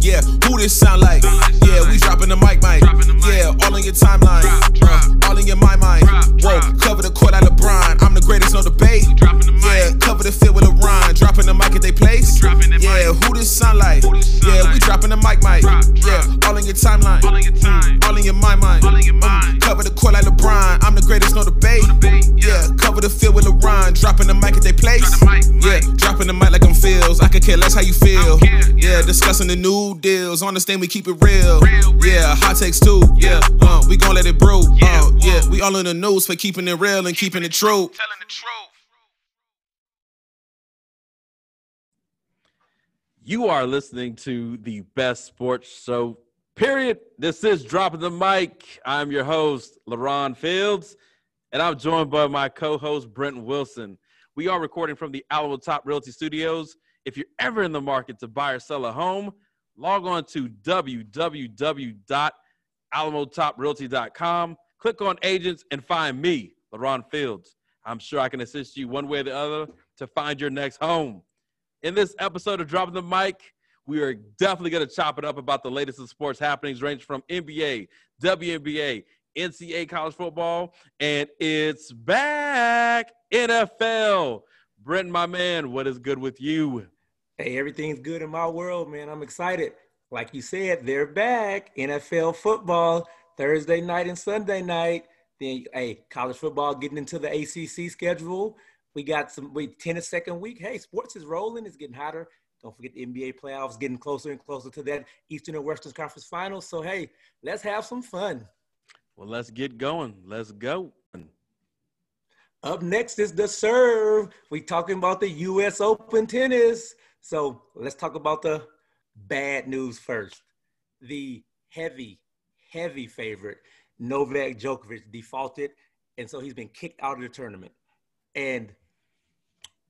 Yeah, who this sound like? Yeah, we dropping the mic, mic. Yeah, all in your timeline. Uh, all in your mind, mind. Whoa, cover the court like LeBron. I'm the greatest, no debate. Yeah, cover the field with a rhyme. Dropping the mic at they place. Yeah, who this sound like? Yeah, we dropping the mic, mic. Yeah, all in your timeline. Mm, All in your mind, mind. Mm, Cover the court like LeBron. I'm the greatest, no debate. Yeah, cover the field with LeBron. Dropping the mic at they place. Yeah, dropping the mic like I'm feels. I could care less how you feel. Yeah, discussing the new deals. Understand we keep it real. Yeah, hot takes too. Yeah, uh, we gon' let it brew. Uh, yeah, we all in the news for keeping it real and keeping it true. You are listening to the best sports show, period. This is Dropping the Mic. I'm your host, LaRon Fields, and I'm joined by my co host, Brent Wilson. We are recording from the Alamo Top Realty Studios. If you're ever in the market to buy or sell a home, log on to www.alamotoprealty.com. Click on agents and find me, LaRon Fields. I'm sure I can assist you one way or the other to find your next home. In this episode of Dropping the Mic, we are definitely going to chop it up about the latest in sports happenings, ranging from NBA, WNBA, NCAA college football, and it's back NFL. Brent, my man, what is good with you? Hey, everything's good in my world, man. I'm excited. Like you said, they're back. NFL football Thursday night and Sunday night. Then, hey, college football getting into the ACC schedule. We got some we tennis second week. Hey, sports is rolling. It's getting hotter. Don't forget the NBA playoffs getting closer and closer to that Eastern and Western Conference Finals. So hey, let's have some fun. Well, let's get going. Let's go. Up next is the serve. We talking about the U.S. Open tennis. So let's talk about the bad news first. The heavy, heavy favorite Novak Djokovic defaulted, and so he's been kicked out of the tournament. And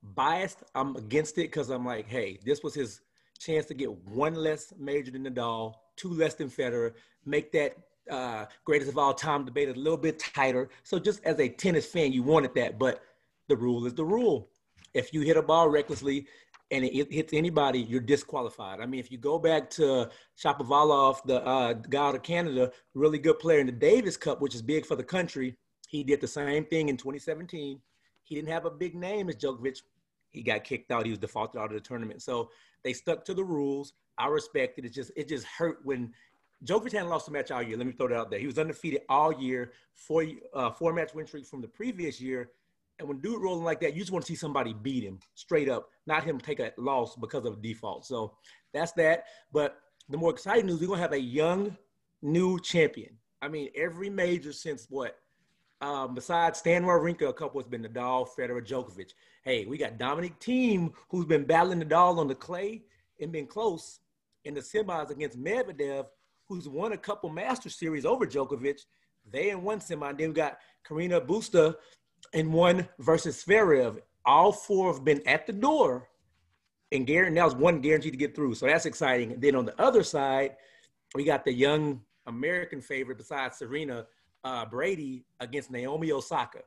biased, I'm against it because I'm like, hey, this was his chance to get one less major than Nadal, two less than Federer, make that uh, greatest of all time debate a little bit tighter. So just as a tennis fan, you wanted that, but the rule is the rule. If you hit a ball recklessly and it hits anybody, you're disqualified. I mean, if you go back to Shapovalov, the uh, guy out of Canada, really good player in the Davis Cup, which is big for the country, he did the same thing in 2017. He didn't have a big name as Djokovic. He got kicked out. He was defaulted out of the tournament. So they stuck to the rules. I respect it. It just it just hurt when Djokovic hadn't lost a match all year. Let me throw that out there. He was undefeated all year, four uh, four match win streak from the previous year. And when dude rolling like that, you just want to see somebody beat him straight up, not him take a loss because of default. So that's that. But the more exciting news, we're gonna have a young new champion. I mean, every major since what? Um, besides Stan Wawrinka, a couple has been Nadal, Federer, Djokovic. Hey, we got Dominic Thiem, who's been battling Nadal on the clay and been close in the semis against Medvedev, who's won a couple Master Series over Djokovic. They in one semi. Then we got Carreño Busta in one versus Zverev. All four have been at the door, and Garen that was one guaranteed to get through. So that's exciting. And then on the other side, we got the young American favorite besides Serena uh, Brady against Naomi Osaka.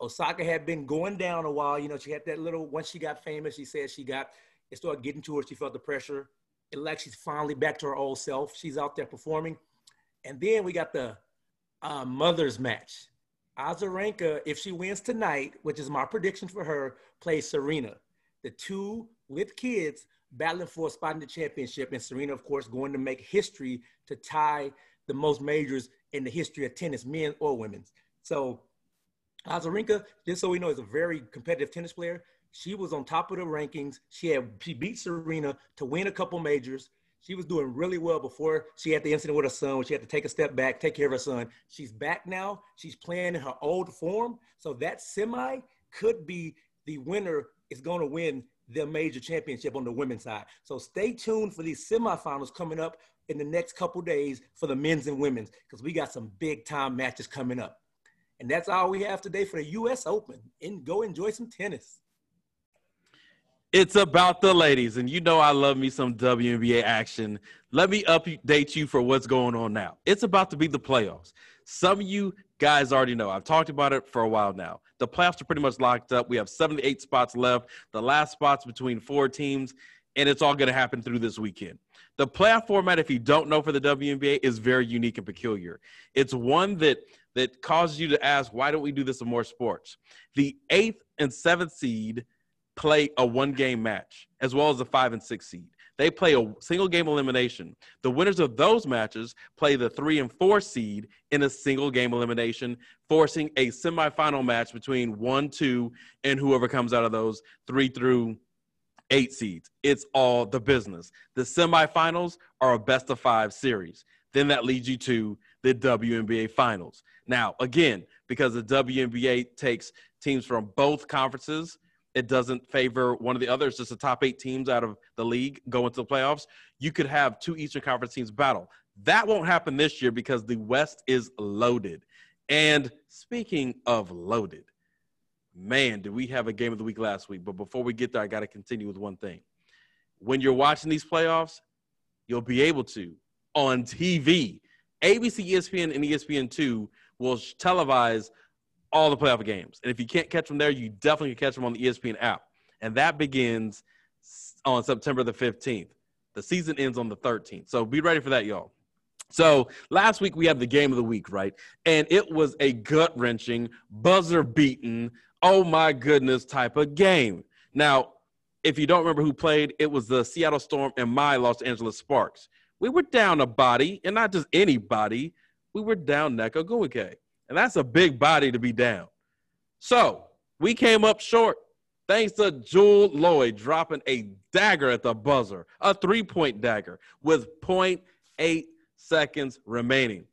Osaka had been going down a while. You know, she had that little, once she got famous, she said she got, it started getting to her. She felt the pressure. It like she's finally back to her old self. She's out there performing. And then we got the uh, mother's match. Azarenka, if she wins tonight, which is my prediction for her, plays Serena. The two with kids battling for a spot in the championship. And Serena, of course, going to make history to tie the most majors in the history of tennis, men or women's. So Azarenka, just so we know, is a very competitive tennis player. She was on top of the rankings. She had she beat Serena to win a couple majors. She was doing really well before she had the incident with her son, when she had to take a step back, take care of her son. She's back now. She's playing in her old form. So that semi could be the winner is going to win the major championship on the women's side. So stay tuned for these semifinals coming up in the next couple days for the men's and women's because we got some big time matches coming up. And that's all we have today for the U.S. Open. And go enjoy some tennis. It's about the ladies, and you know I love me some WNBA action. Let me update you for what's going on now. It's about to be the playoffs. Some of you guys already know. I've talked about it for a while now. The playoffs are pretty much locked up. We have 78 spots left. The last spots between four teams. and it's all going to happen through this weekend. The playoff format, if you don't know for the WNBA, is very unique and peculiar. It's one that that causes you to ask, why don't we do this in more sports? The eighth and seventh seed play a one game match, as well as the five and six seed. They play a single game elimination. The winners of those matches play the three and four seed in a single game elimination, forcing a semifinal match between one, two, and whoever comes out of those three through eight seeds. It's all the business. The semifinals are a best of five series. Then that leads you to the WNBA finals. Now, again, because the WNBA takes teams from both conferences, it doesn't favor one of the others. Just the top eight teams out of the league go into the playoffs. You could have two Eastern Conference teams battle. That won't happen this year because the West is loaded. And speaking of loaded, man, did we have a game of the week last week? But before we get there, I got to continue with one thing. When you're watching these playoffs, you'll be able to on TV. ABC, ESPN, and ESPN2 will televise all the playoff games. And if you can't catch them there, you definitely can catch them on the ESPN app. And that begins on September the 15th. The season ends on the 13th. So be ready for that, y'all. So last week we had the game of the week, right? And it was a gut wrenching, buzzer beaten, oh my goodness type of game. Now, if you don't remember who played, it was the Seattle Storm and my Los Angeles Sparks. We were down a body, and not just anybody. We were down Nneka Ogwumike. And that's a big body to be down. So we came up short thanks to Jewell Lloyd dropping a dagger at the buzzer, a three point dagger with 0.8 seconds remaining.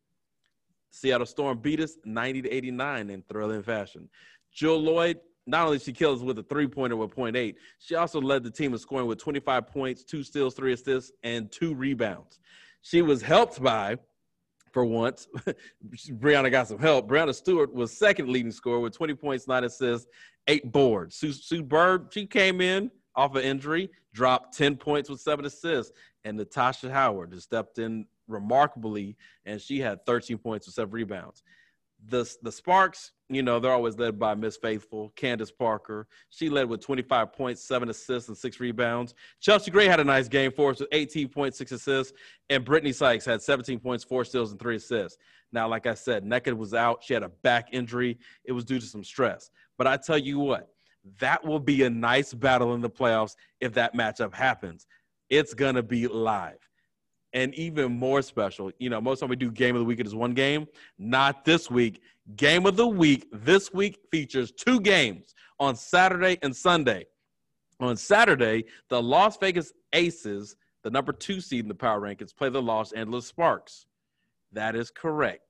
Seattle Storm beat us 90 to 89 in thrilling fashion. Jewell Lloyd, not only she kills with a three pointer with 0.8, she also led the team in scoring with 25 points, two steals, three assists, and two rebounds. She was helped by, for once, Breanna got some help. Breanna Stewart was second leading scorer with 20 points, nine assists, eight boards. Sue, Sue Bird, she came in off an injury, dropped 10 points with seven assists. And Natasha Howard just stepped in remarkably, and she had 13 points with seven rebounds the the Sparks, you know, they're always led by Miss Faithful, Candace Parker. She led with 25 points, seven assists, and six rebounds. Chelsea Gray had a nice game for us with 18 points, six assists, and Brittney Sykes had 17 points, four steals, and three assists. Now, like I said, Nneka was out. She had a back injury. It was due to some stress. But I tell you what, that will be a nice battle in the playoffs if that matchup happens. It's gonna be live and even more special. You know, most time we do game of the week, it is one game. Not this week. Game of the week this week features two games on Saturday and Sunday. On Saturday, the Las Vegas Aces, the number two seed in the power rankings, play the Los Angeles Sparks. That is correct.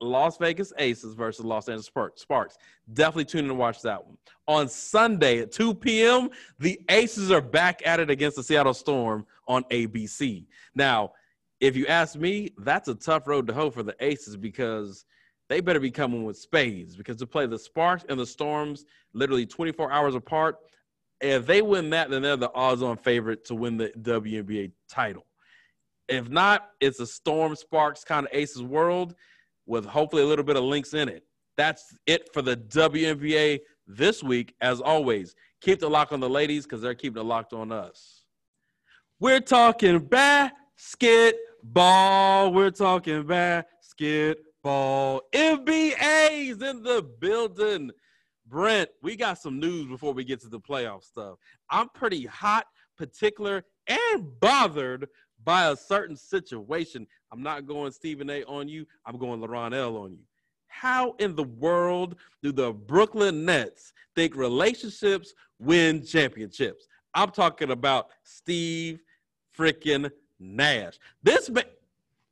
Las Vegas Aces versus Los Angeles Sparks. Definitely tune in to watch that one. On Sunday at 2 p.m., the Aces are back at it against the Seattle Storm on ABC. Now, if you ask me, that's a tough road to hoe for the Aces because they better be coming with spades because to play the Sparks and the Storms literally 24 hours apart, if they win that, then they're the odds-on favorite to win the WNBA title. If not, it's a Storm Sparks kind of Aces world with hopefully a little bit of Lynx in it. That's it for the WNBA this week. As always, keep the lock on the ladies because they're keeping it locked on us. We're talking basketball. We're talking basketball. NBA's in the building. Brent, we got some news before we get to the playoff stuff. I'm pretty hot, particular, and bothered by a certain situation. I'm not going Stephen A on you. I'm going LeBron L on you. How in the world do the Brooklyn Nets think relationships win championships? I'm talking about Steve freaking Nash. This man,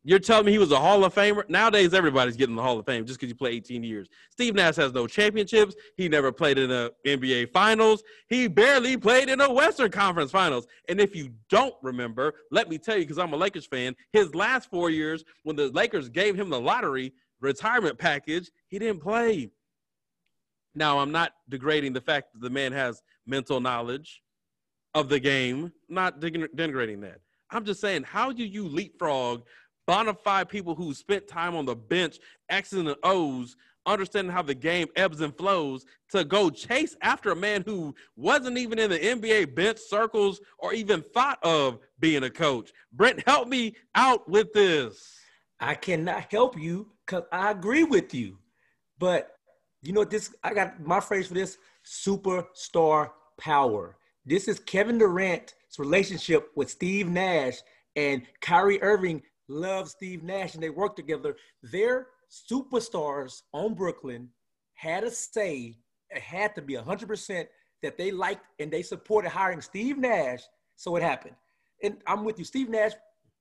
you're telling me he was a Hall of Famer? Nowadays, everybody's getting the Hall of Fame just because you play 18 years. Steve Nash has no championships. He never played in the NBA Finals. He barely played in a Western Conference Finals. And if you don't remember, let me tell you, because I'm a Lakers fan, his last four years, when the Lakers gave him the lottery retirement package, he didn't play. Now, I'm not degrading the fact that the man has mental knowledge of the game, not denigrating that. I'm just saying, how do you leapfrog bona fide people who spent time on the bench, X's and O's understanding how the game ebbs and flows to go chase after a man who wasn't even in the NBA bench circles or even thought of being a coach. Brent, help me out with this. I cannot help you because I agree with you. But you know this I got my phrase for this superstar power. This is Kevin Durant's relationship with Steve Nash and Kyrie Irving loves Steve Nash and they work together. Their superstars on Brooklyn had a say, it had to be 100% that they liked and they supported hiring Steve Nash. So it happened. And I'm with you. Steve Nash,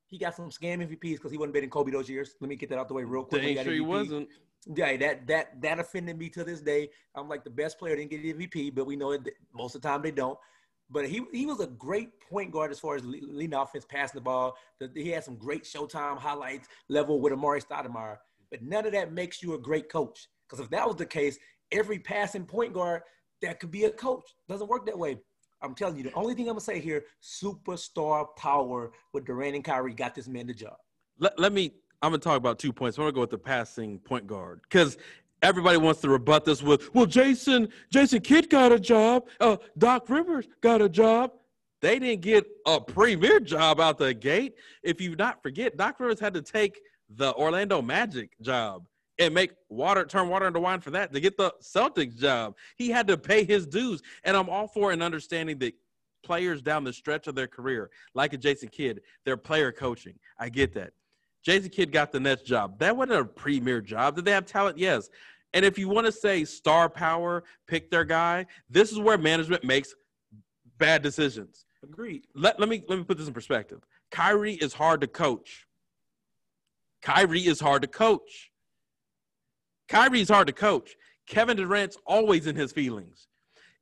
he got some scam MVPs because he wasn't betting Kobe those years. Let me get that out the way real quick. Dang sure he wasn't. Yeah, that that that offended me to this day. I'm like the best player didn't get MVP, but we know it most of the time they don't. But he he was a great point guard as far as leading offense, passing the ball. He had some great Showtime highlights level with Amar'e Stoudemire. But none of that makes you a great coach. Because if that was the case, every passing point guard that could be a coach doesn't work that way. I'm telling you, the only thing I'm gonna say here, superstar power with Durant and Kyrie got this man the job. Let, let me. I'm gonna talk about two points. I'm gonna go with the passing point guard because everybody wants to rebut this with, well, Jason, Jason Kidd got a job. Uh, Doc Rivers got a job. They didn't get a premier job out the gate. If you not forget, Doc Rivers had to take the Orlando Magic job and make water turn water into wine for that to get the Celtics job. He had to pay his dues. And I'm all for an understanding that players down the stretch of their career, like a Jason Kidd, they're player coaching. I get that. Jason Kidd got the Nets job. That wasn't a premier job. Did they have talent? Yes. And if you want to say star power, pick their guy, this is where management makes bad decisions. Agreed. Let, let me let me put this in perspective. Kyrie is hard to coach. Kyrie is hard to coach. Kyrie is hard to coach. Kevin Durant's always in his feelings.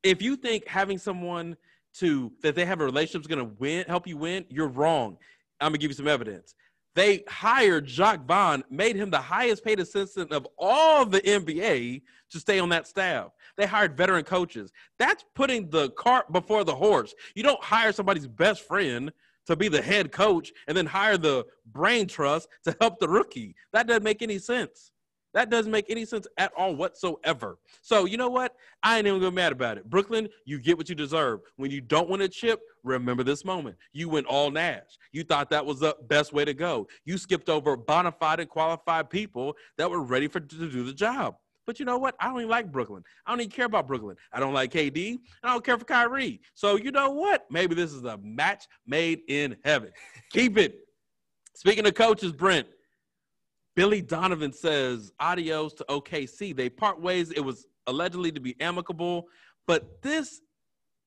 If you think having someone to that they have a relationship is going to win, help you win, you're wrong. I'm gonna give you some evidence. They hired Jacque Vaughn, made him the highest paid assistant of all the NBA to stay on that staff. They hired veteran coaches. That's putting the cart before the horse. You don't hire somebody's best friend to be the head coach and then hire the brain trust to help the rookie. That doesn't make any sense. That doesn't make any sense at all whatsoever. So you know what? I ain't even gonna mad about it. Brooklyn, you get what you deserve. When you don't win a chip, remember this moment. You went all Nash. You thought that was the best way to go. You skipped over bona fide and qualified people that were ready for to do the job. But you know what? I don't even like Brooklyn. I don't even care about Brooklyn. I don't like KD. I don't care for Kyrie. So you know what? Maybe this is a match made in heaven. Keep it. Speaking of coaches, Brent, Billy Donovan says adios to OKC. They part ways. It was allegedly to be amicable, but this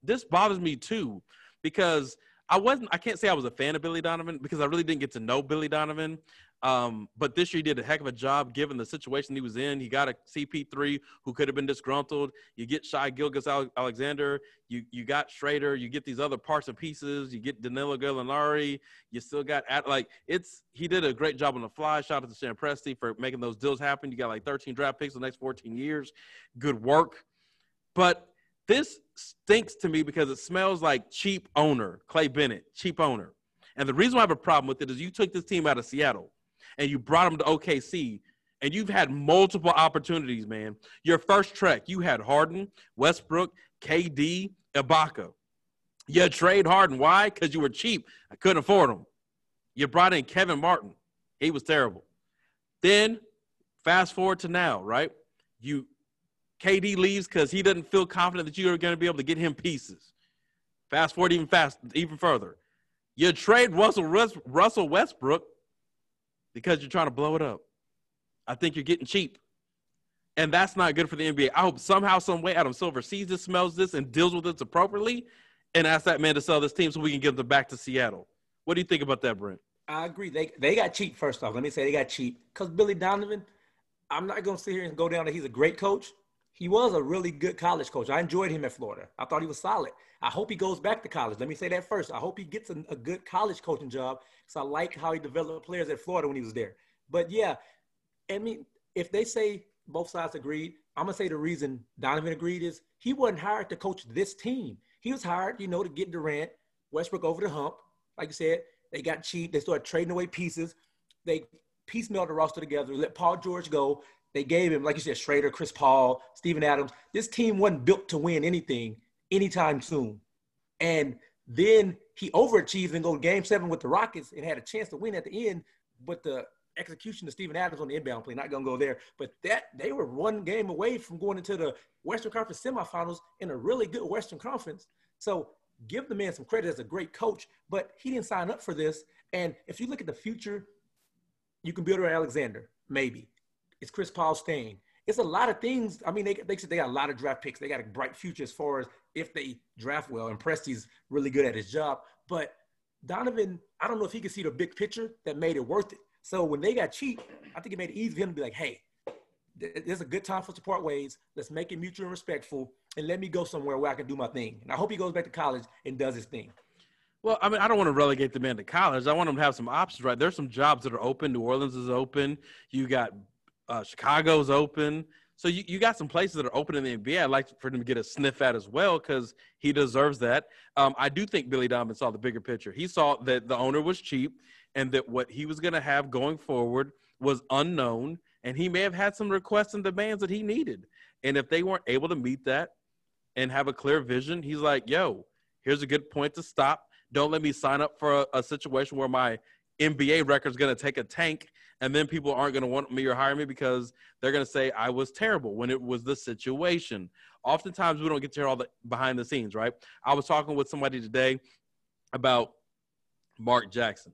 this bothers me too because I wasn't. I can't say I was a fan of Billy Donovan because I really didn't get to know Billy Donovan. Um, but this year he did a heck of a job given the situation he was in. He got a CP3 who could have been disgruntled. You get Shai Gilgeous Alexander. You you got Schroeder. You get these other parts and pieces. You get Danilo Gallinari. You still got at like it's he did a great job on the fly. Shout out to Sam Presti for making those deals happen. You got like 13 draft picks in the next 14 years. Good work. But this stinks to me because it smells like cheap owner, Clay Bennett, cheap owner. And the reason why I have a problem with it is you took this team out of Seattle and you brought him to OKC and you've had multiple opportunities, man. Your first trek, you had Harden, Westbrook, KD, Ibaka. You trade Harden. Why? Because you were cheap. I couldn't afford him. You brought in Kevin Martin. He was terrible. Then fast forward to now, right? You KD leaves because he doesn't feel confident that you're going to be able to get him pieces. Fast forward even fast, even further. You trade Russell Russell Westbrook because you're trying to blow it up. I think you're getting cheap. And that's not good for the NBA. I hope somehow, some way, Adam Silver sees this, smells this, and deals with this appropriately, and asks that man to sell this team so we can get them back to Seattle. What do you think about that, Brent? I agree. They they got cheap. First off, let me say they got cheap because Billy Donovan. I'm not going to sit here and go down that he's a great coach. He was a really good college coach. I enjoyed him at Florida. I thought he was solid. I hope he goes back to college. Let me say that first. I hope he gets a, a good college coaching job because I like how he developed players at Florida when he was there. But yeah, I mean, if they say both sides agreed, I'm gonna say the reason Donovan agreed is he wasn't hired to coach this team. He was hired, you know, to get Durant, Westbrook over the hump. Like you said, they got cheap. They started trading away pieces. They piecemealed the roster together, let Paul George go, They gave him, like you said, Schrader, Chris Paul, Steven Adams. This team wasn't built to win anything anytime soon. And then he overachieved and go game seven with the Rockets and had a chance to win at the end. But the execution of Steven Adams on the inbound play, not gonna go there. But that they were one game away from going into the Western Conference semifinals in a really good Western Conference. So give the man some credit as a great coach, but he didn't sign up for this. And if you look at the future, you can build around Alexander, maybe. It's Chris Paul staying. It's a lot of things. I mean, they, they said they got a lot of draft picks. They got a bright future as far as if they draft well. And Presti's really good at his job. But Donovan, I don't know if he could see the big picture that made it worth it. So when they got cheap, I think it made it easy for him to be like, hey, there's a good time for support ways. Let's make it mutual and respectful, and let me go somewhere where I can do my thing. And I hope he goes back to college and does his thing. Well, I mean, I don't want to relegate the man to college. I want him to have some options, right? There's some jobs that are open. New Orleans is open. You got uh, Chicago's open. So you, you got some places that are open in the NBA. I'd like for him to get a sniff at as well because he deserves that. Um, I do think Billy Donovan saw the bigger picture. He saw that the owner was cheap and that what he was going to have going forward was unknown. And he may have had some requests and demands that he needed. And if they weren't able to meet that and have a clear vision, he's like, yo, here's a good point to stop. Don't let me sign up for a, a situation where my NBA record is going to take a tank and then people aren't going to want me or hire me because they're going to say I was terrible when it was the situation. Oftentimes we don't get to hear all the behind the scenes, right? I was talking with somebody today about Mark Jackson.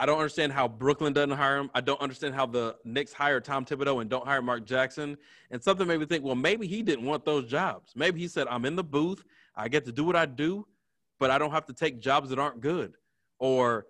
I don't understand how Brooklyn doesn't hire him. I don't understand how the Knicks hire Tom Thibodeau and don't hire Mark Jackson. And something made me think, well, maybe he didn't want those jobs. Maybe he said, I'm in the booth. I get to do what I do, but I don't have to take jobs that aren't good. Or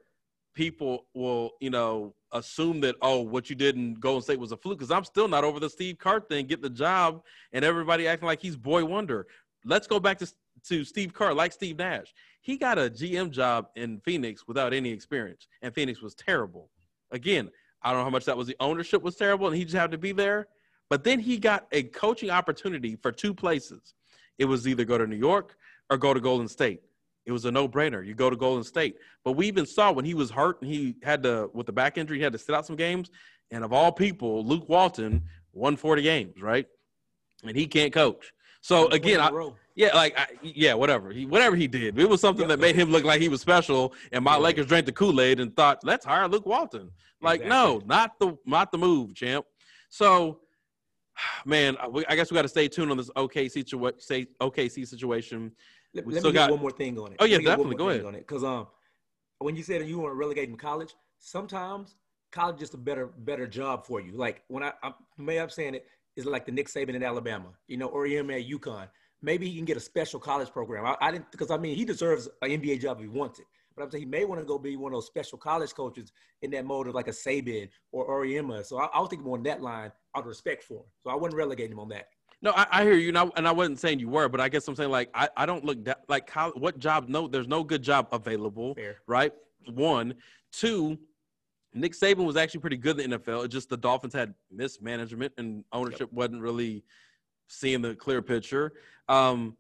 people will, you know, assume that, oh, what you did in Golden State was a fluke. Because I'm still not over the Steve Kerr thing, get the job, and everybody acting like he's boy wonder. Let's go back to, to Steve Kerr, like Steve Nash he got a GM job in Phoenix without any experience, and Phoenix was terrible. Again, I don't know how much that was the ownership was terrible, and he just had to be there. But then he got a coaching opportunity for two places. It was either go to New York or go to Golden State. It was a no-brainer. You go to Golden State. But we even saw when he was hurt and he had to with the back injury, he had to sit out some games. And of all people, Luke Walton won 40 games, right? And he can't coach. So again, I, yeah, like I, yeah, whatever he whatever he did, it was something that made him look like he was special. And my Lakers drank the Kool Aid and thought, let's hire Luke Walton. Like, exactly. no, not the not the move, champ. So, man, I guess we got to stay tuned on this OKC situation. Say OKC situation. Let, let me got one more thing on it. Oh yeah, definitely. Go ahead on it because um, when you said you want to relegate in college, sometimes college is a better better job for you. Like when I, I may I'm saying it is like the Nick Saban in Alabama, you know, or him at UConn maybe he can get a special college program. I, I didn't because I mean he deserves an NBA job if he wants it. But I'm saying he may want to go be one of those special college coaches in that mode of like a Saban or Auriemma. So I, I was thinking more on that line out of respect for him. So I wouldn't relegate him on that. No, I, I hear you, and I, and I, wasn't saying you were, but I guess I'm saying like I, I don't look that, like how, what job? No, there's no good job available, Fair. right? One, two. Nick Saban was actually pretty good in the NFL. It's just the Dolphins had mismanagement and ownership yep. wasn't really seeing the clear picture. Um,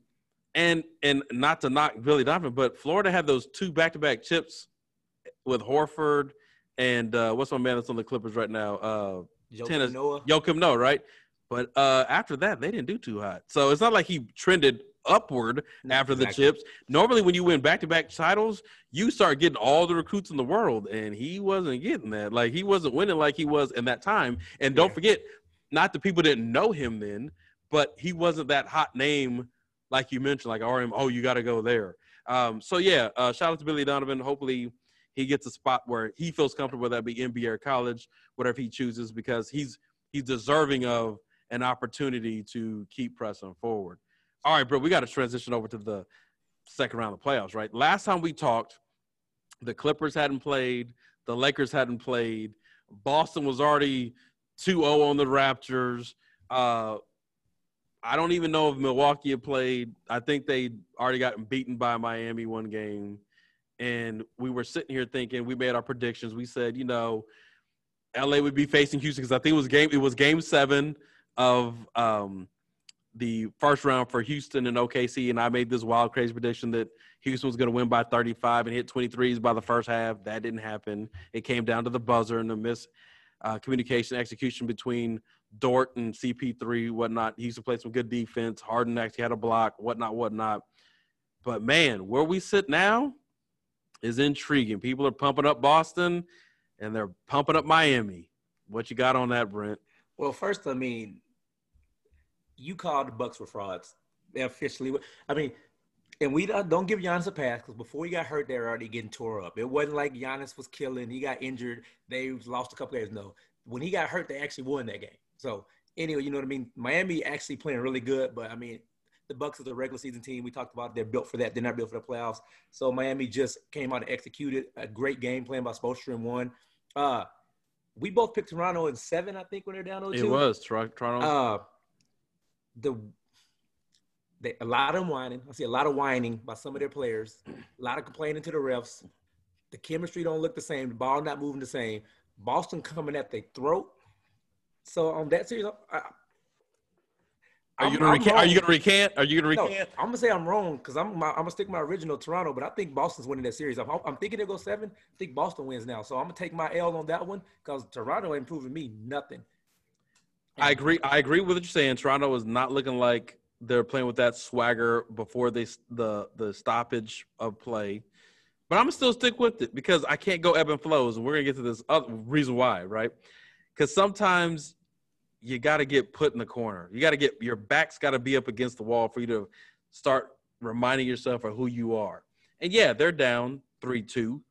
and and not to knock Billy Donovan, but Florida had those two back to back chips with Horford and uh, what's my man that's on the Clippers right now? Uh, Joakim tennis, Noah. Joakim Noah, right? But uh, after that, they didn't do too hot. So it's not like he trended upward after exactly. the chips. Normally, when you win back to back titles, you start getting all the recruits in the world, and he wasn't getting that. Like he wasn't winning like he was in that time. And don't forget, not the people didn't know him then, but he wasn't that hot name like you mentioned, like Auriemma. Oh, you got to go there. Um, so yeah, uh, shout out to Billy Donovan. Hopefully, he gets a spot where he feels comfortable. Whether that be NBA or college, whatever he chooses, because he's he's deserving of an opportunity to keep pressing forward. All right, bro, we got to transition over to the second round of playoffs. Right, last time we talked, the Clippers hadn't played, the Lakers hadn't played, Boston was already 2-0 on the Raptors. Uh, I don't even know if Milwaukee had played. I think they already gotten beaten by Miami one game. And we were sitting here thinking, we made our predictions. We said, you know, LA would be facing Houston because I think it was game it was game seven of um, the first round for Houston and OKC. And I made this wild crazy prediction that Houston was going to win by 35 and hit 23s by the first half. That didn't happen. It came down to the buzzer and the miss uh, communication execution between Dort and CP3, whatnot. He used to play some good defense. Harden actually had a block, whatnot, whatnot. But man, where we sit now is intriguing. People are pumping up Boston and they're pumping up Miami. What you got on that, Brent? Well, first, I mean, you called the Bucks were frauds. They officially, I mean, and we don't, don't give Giannis a pass because before he got hurt, they were already getting tore up. It wasn't like Giannis was killing. He got injured. They lost a couple games. No, when he got hurt, they actually won that game. So anyway, you know what I mean. Miami actually playing really good, but I mean, the Bucks is a regular season team. We talked about they're built for that. They're not built for the playoffs. So Miami just came out and executed a great game plan by Spoelstra and won. Uh, we both picked Toronto in seven, I think, when they're down 0 It was Toronto. Uh, the they, a lot of whining. I see a lot of whining by some of their players. A lot of complaining to the refs. The chemistry don't look the same. The ball not moving the same. Boston coming at their throat. So on that series, I, are you gonna recant? Are you gonna recant? Are you gonna recant? I'm gonna say I'm wrong because I'm I'm gonna stick my original Toronto, but I think Boston's winning that series. I'm, I'm thinking they go seven. I think Boston wins now, so I'm gonna take my L on that one because Toronto ain't proving me nothing. I agree. I agree with what you're saying. Toronto is not looking like they're playing with that swagger before they the the stoppage of play. But I'm gonna still stick with it because I can't go ebb and flows, and we're gonna get to this other reason why, right? Because sometimes you got to get put in the corner. You got to get your back's got to be up against the wall for you to start reminding yourself of who you are. And yeah, they're down 3 2.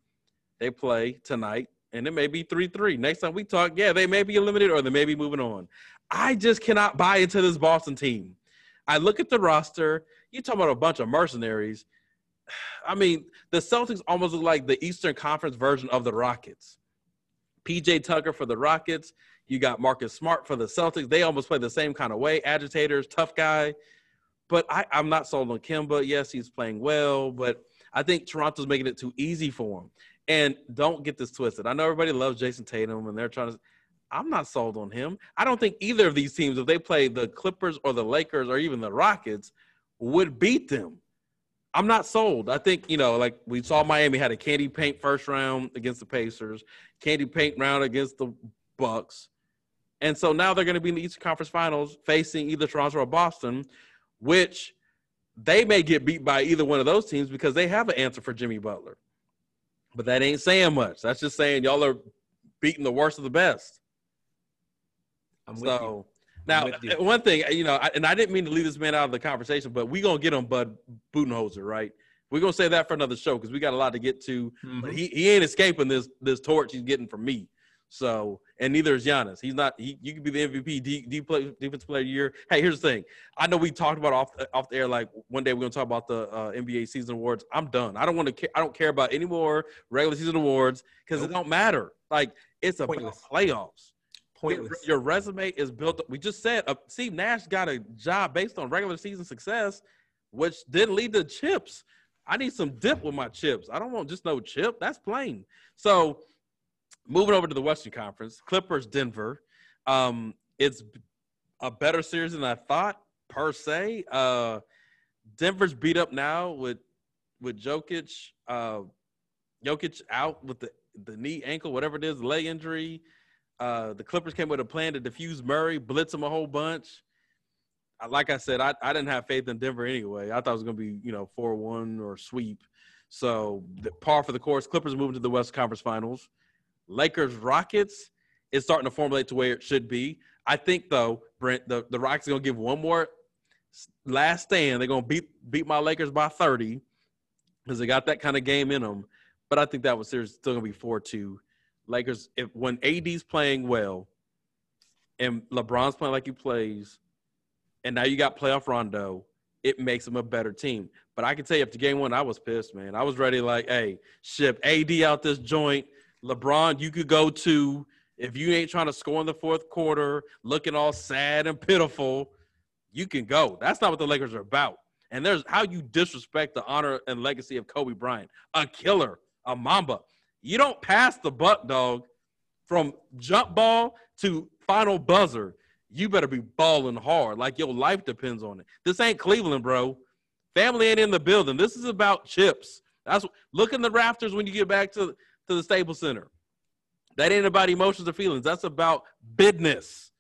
They play tonight, and it may be 3 3. Next time we talk, yeah, they may be eliminated or they may be moving on. I just cannot buy into this Boston team. I look at the roster. You talk about a bunch of mercenaries. I mean, the Celtics almost look like the Eastern Conference version of the Rockets. PJ Tucker for the Rockets, you got Marcus Smart for the Celtics. They almost play the same kind of way. Agitators, tough guy. But I, I'm not sold on Kemba. Yes, he's playing well, but I think Toronto's making it too easy for him. And don't get this twisted. I know everybody loves Jayson Tatum and they're trying to. I'm not sold on him. I don't think either of these teams, if they play the Clippers or the Lakers or even the Rockets, would beat them. I'm not sold. I think, you know, like we saw Miami had a candy paint first round against the Pacers, candy paint round against the Bucks. And so now they're going to be in the Eastern Conference Finals facing either Toronto or Boston, which they may get beat by either one of those teams because they have an answer for Jimmy Butler. But that ain't saying much. That's just saying y'all are beating the worst of the best. I'm so now, one thing, you know, and I didn't mean to leave this man out of the conversation, but we gonna get on Bud Budenholzer, right? We're gonna say that for another show because we got a lot to get to. Mm-hmm. But he, he ain't escaping this this torch he's getting from me. So, and neither is Giannis. He's not. He, you could be the MVP, D, D play, defense player of the year. Hey, here's the thing. I know we talked about off off the air. Like one day we're gonna talk about the uh, NBA season awards. I'm done. I don't want to. I don't care about any more regular season awards because nope. it don't matter. Like it's a playoffs. Pointless. Your, your, resume is built. We just said uh, Steve Nash got a job based on regular season success, which didn't lead to chips. I need some dip with my chips. I don't want just no chip. That's plain. So moving over to the Western Conference, Clippers, Denver. Um, it's a better series than I thought per se. Uh, Denver's beat up now with with Jokic. Uh, Jokic out with the the knee, ankle, whatever it is, leg injury. Uh, the Clippers came with a plan to defuse Murray, blitz him a whole bunch. Like I said, I, I didn't have faith in Denver anyway. I thought it was going to be, you know, 4 1 or sweep. So, the par for the course. Clippers moving to the West Conference Finals. Lakers Rockets is starting to formulate to where it should be. I think though, Brent, the, the Rockets are gonna give one more last stand. They're gonna beat beat my Lakers by 30 because they got that kind of game in them. But I think that was there's still gonna be four two. Lakers, if when AD's playing well and LeBron's playing like he plays, and now you got playoff Rondo, it makes them a better team. But I can tell you, after game one, I was pissed, man. I was ready, like, hey, ship AD out this joint. LeBron, you could go to if you ain't trying to score in the fourth quarter, looking all sad and pitiful, you can go. That's not what the Lakers are about. And there's how you disrespect the honor and legacy of Kobe Bryant, a killer, a Mamba. You don't pass the buck, dog, from jump ball to final buzzer. You better be balling hard, like your life depends on it. This ain't Cleveland, bro. Family ain't in the building. This is about chips. That's look in the rafters when you get back to to the Staples Center. That ain't about emotions or feelings. That's about business.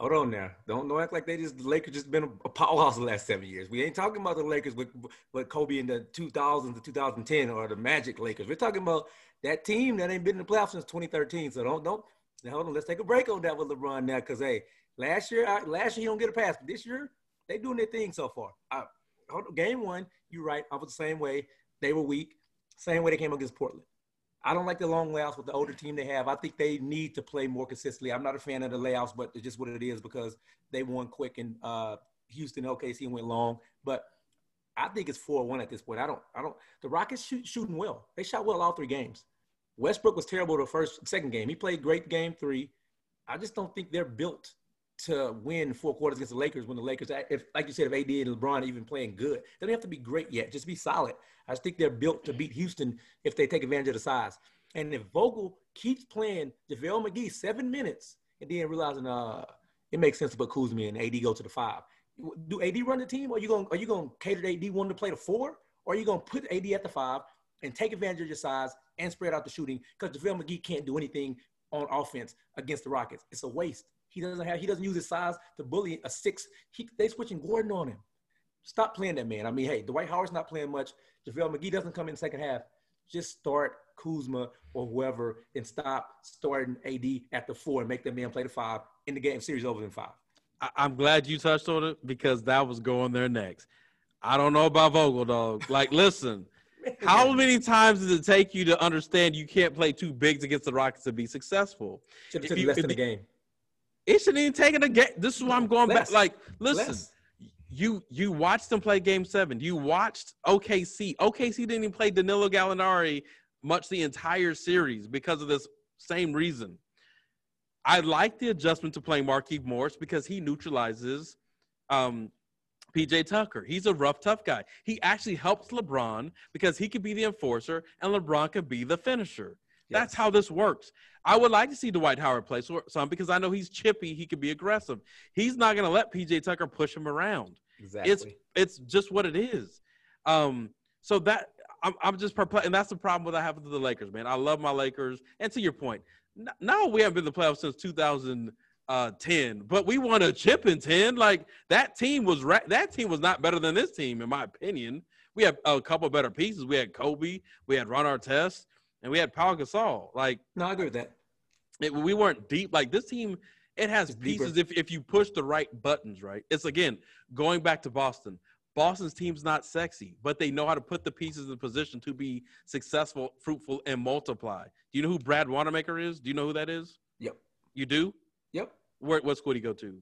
Hold on now. Don't don't act like they just the Lakers just been a powerhouse the last seven years. We ain't talking about the Lakers with with Kobe in the 2000s to 2010 or the Magic Lakers. We're talking about that team that ain't been in the playoffs since 2013. So don't don't now hold on. Let's take a break on that with LeBron now, because hey, last year I, last year he don't get a pass, but this year they doing their thing so far. I, game one, you're right. I was the same way. They were weak. Same way they came against Portland. I don't like the long layouts with the older team they have. I think they need to play more consistently. I'm not a fan of the layouts, but it's just what it is because they won quick and uh, Houston, OKC went long. But I think it's four one at this point. I don't. I don't. The Rockets shoot, shooting well. They shot well all three games. Westbrook was terrible the first second game. He played great game three. I just don't think they're built to win four quarters against the Lakers when the Lakers, if like you said, if AD and LeBron even playing good, they don't have to be great yet. Just be solid. I think they're built to beat Houston if they take advantage of the size. And if Vogel keeps playing JaVale McGee seven minutes and then realizing uh it makes sense to put Kuzma and AD go to the five. Do AD run the team, or are you going are you going to cater to AD one to play the four, or are you going to put AD at the five and take advantage of your size and spread out the shooting? Because JaVale McGee can't do anything on offense against the Rockets. It's a waste. He doesn't have he doesn't use his size to bully a six. He, they switching Gordon on him. Stop playing that man. I mean, hey, Dwight Howard's not playing much. JaVale McGee doesn't come in the second half. Just start Kuzma or whoever and stop starting AD at the four and make that man play the five in the game series over in five. I'm glad you touched on it because that was going there next. I don't know about Vogel, dog. Like, listen, how many times does it take you to understand you can't play two bigs against the Rockets to be successful? Should have less than the game. It shouldn't even taken a game. This is why I'm going back. Like, listen, you you watched them play Game Seven. You watched OKC. OKC didn't even play Danilo Gallinari much the entire series because of this same reason. I like the adjustment to playing Markieff Morris because he neutralizes um, PJ Tucker. He's a rough, tough guy. He actually helps LeBron because he could be the enforcer and LeBron could be the finisher. Yes. That's how this works. I would like to see Dwight Howard play some because I know he's chippy. He could be aggressive. He's not going to let PJ Tucker push him around. Exactly. It's it's just what it is. Um, so that I'm, I'm just perplexed, and that's the problem with I have with the Lakers, man. I love my Lakers, and to your point, now we haven't been in the playoffs since 2010, but we won a chip in 10. Like that team was ra- that team was not better than this team, in my opinion. We had a couple better pieces. We had Kobe, we had Ron Artest, and we had Paul Gasol. Like, no, I agree with that. It, we weren't deep. Like this team, it has it's pieces. If if you push the right buttons, right. It's again going back to Boston. Boston's team's not sexy, but they know how to put the pieces in position to be successful, fruitful, and multiply. Do you know who Brad Wanamaker is? Do you know who that is? Yep. You do? Yep. Where what school do you go to?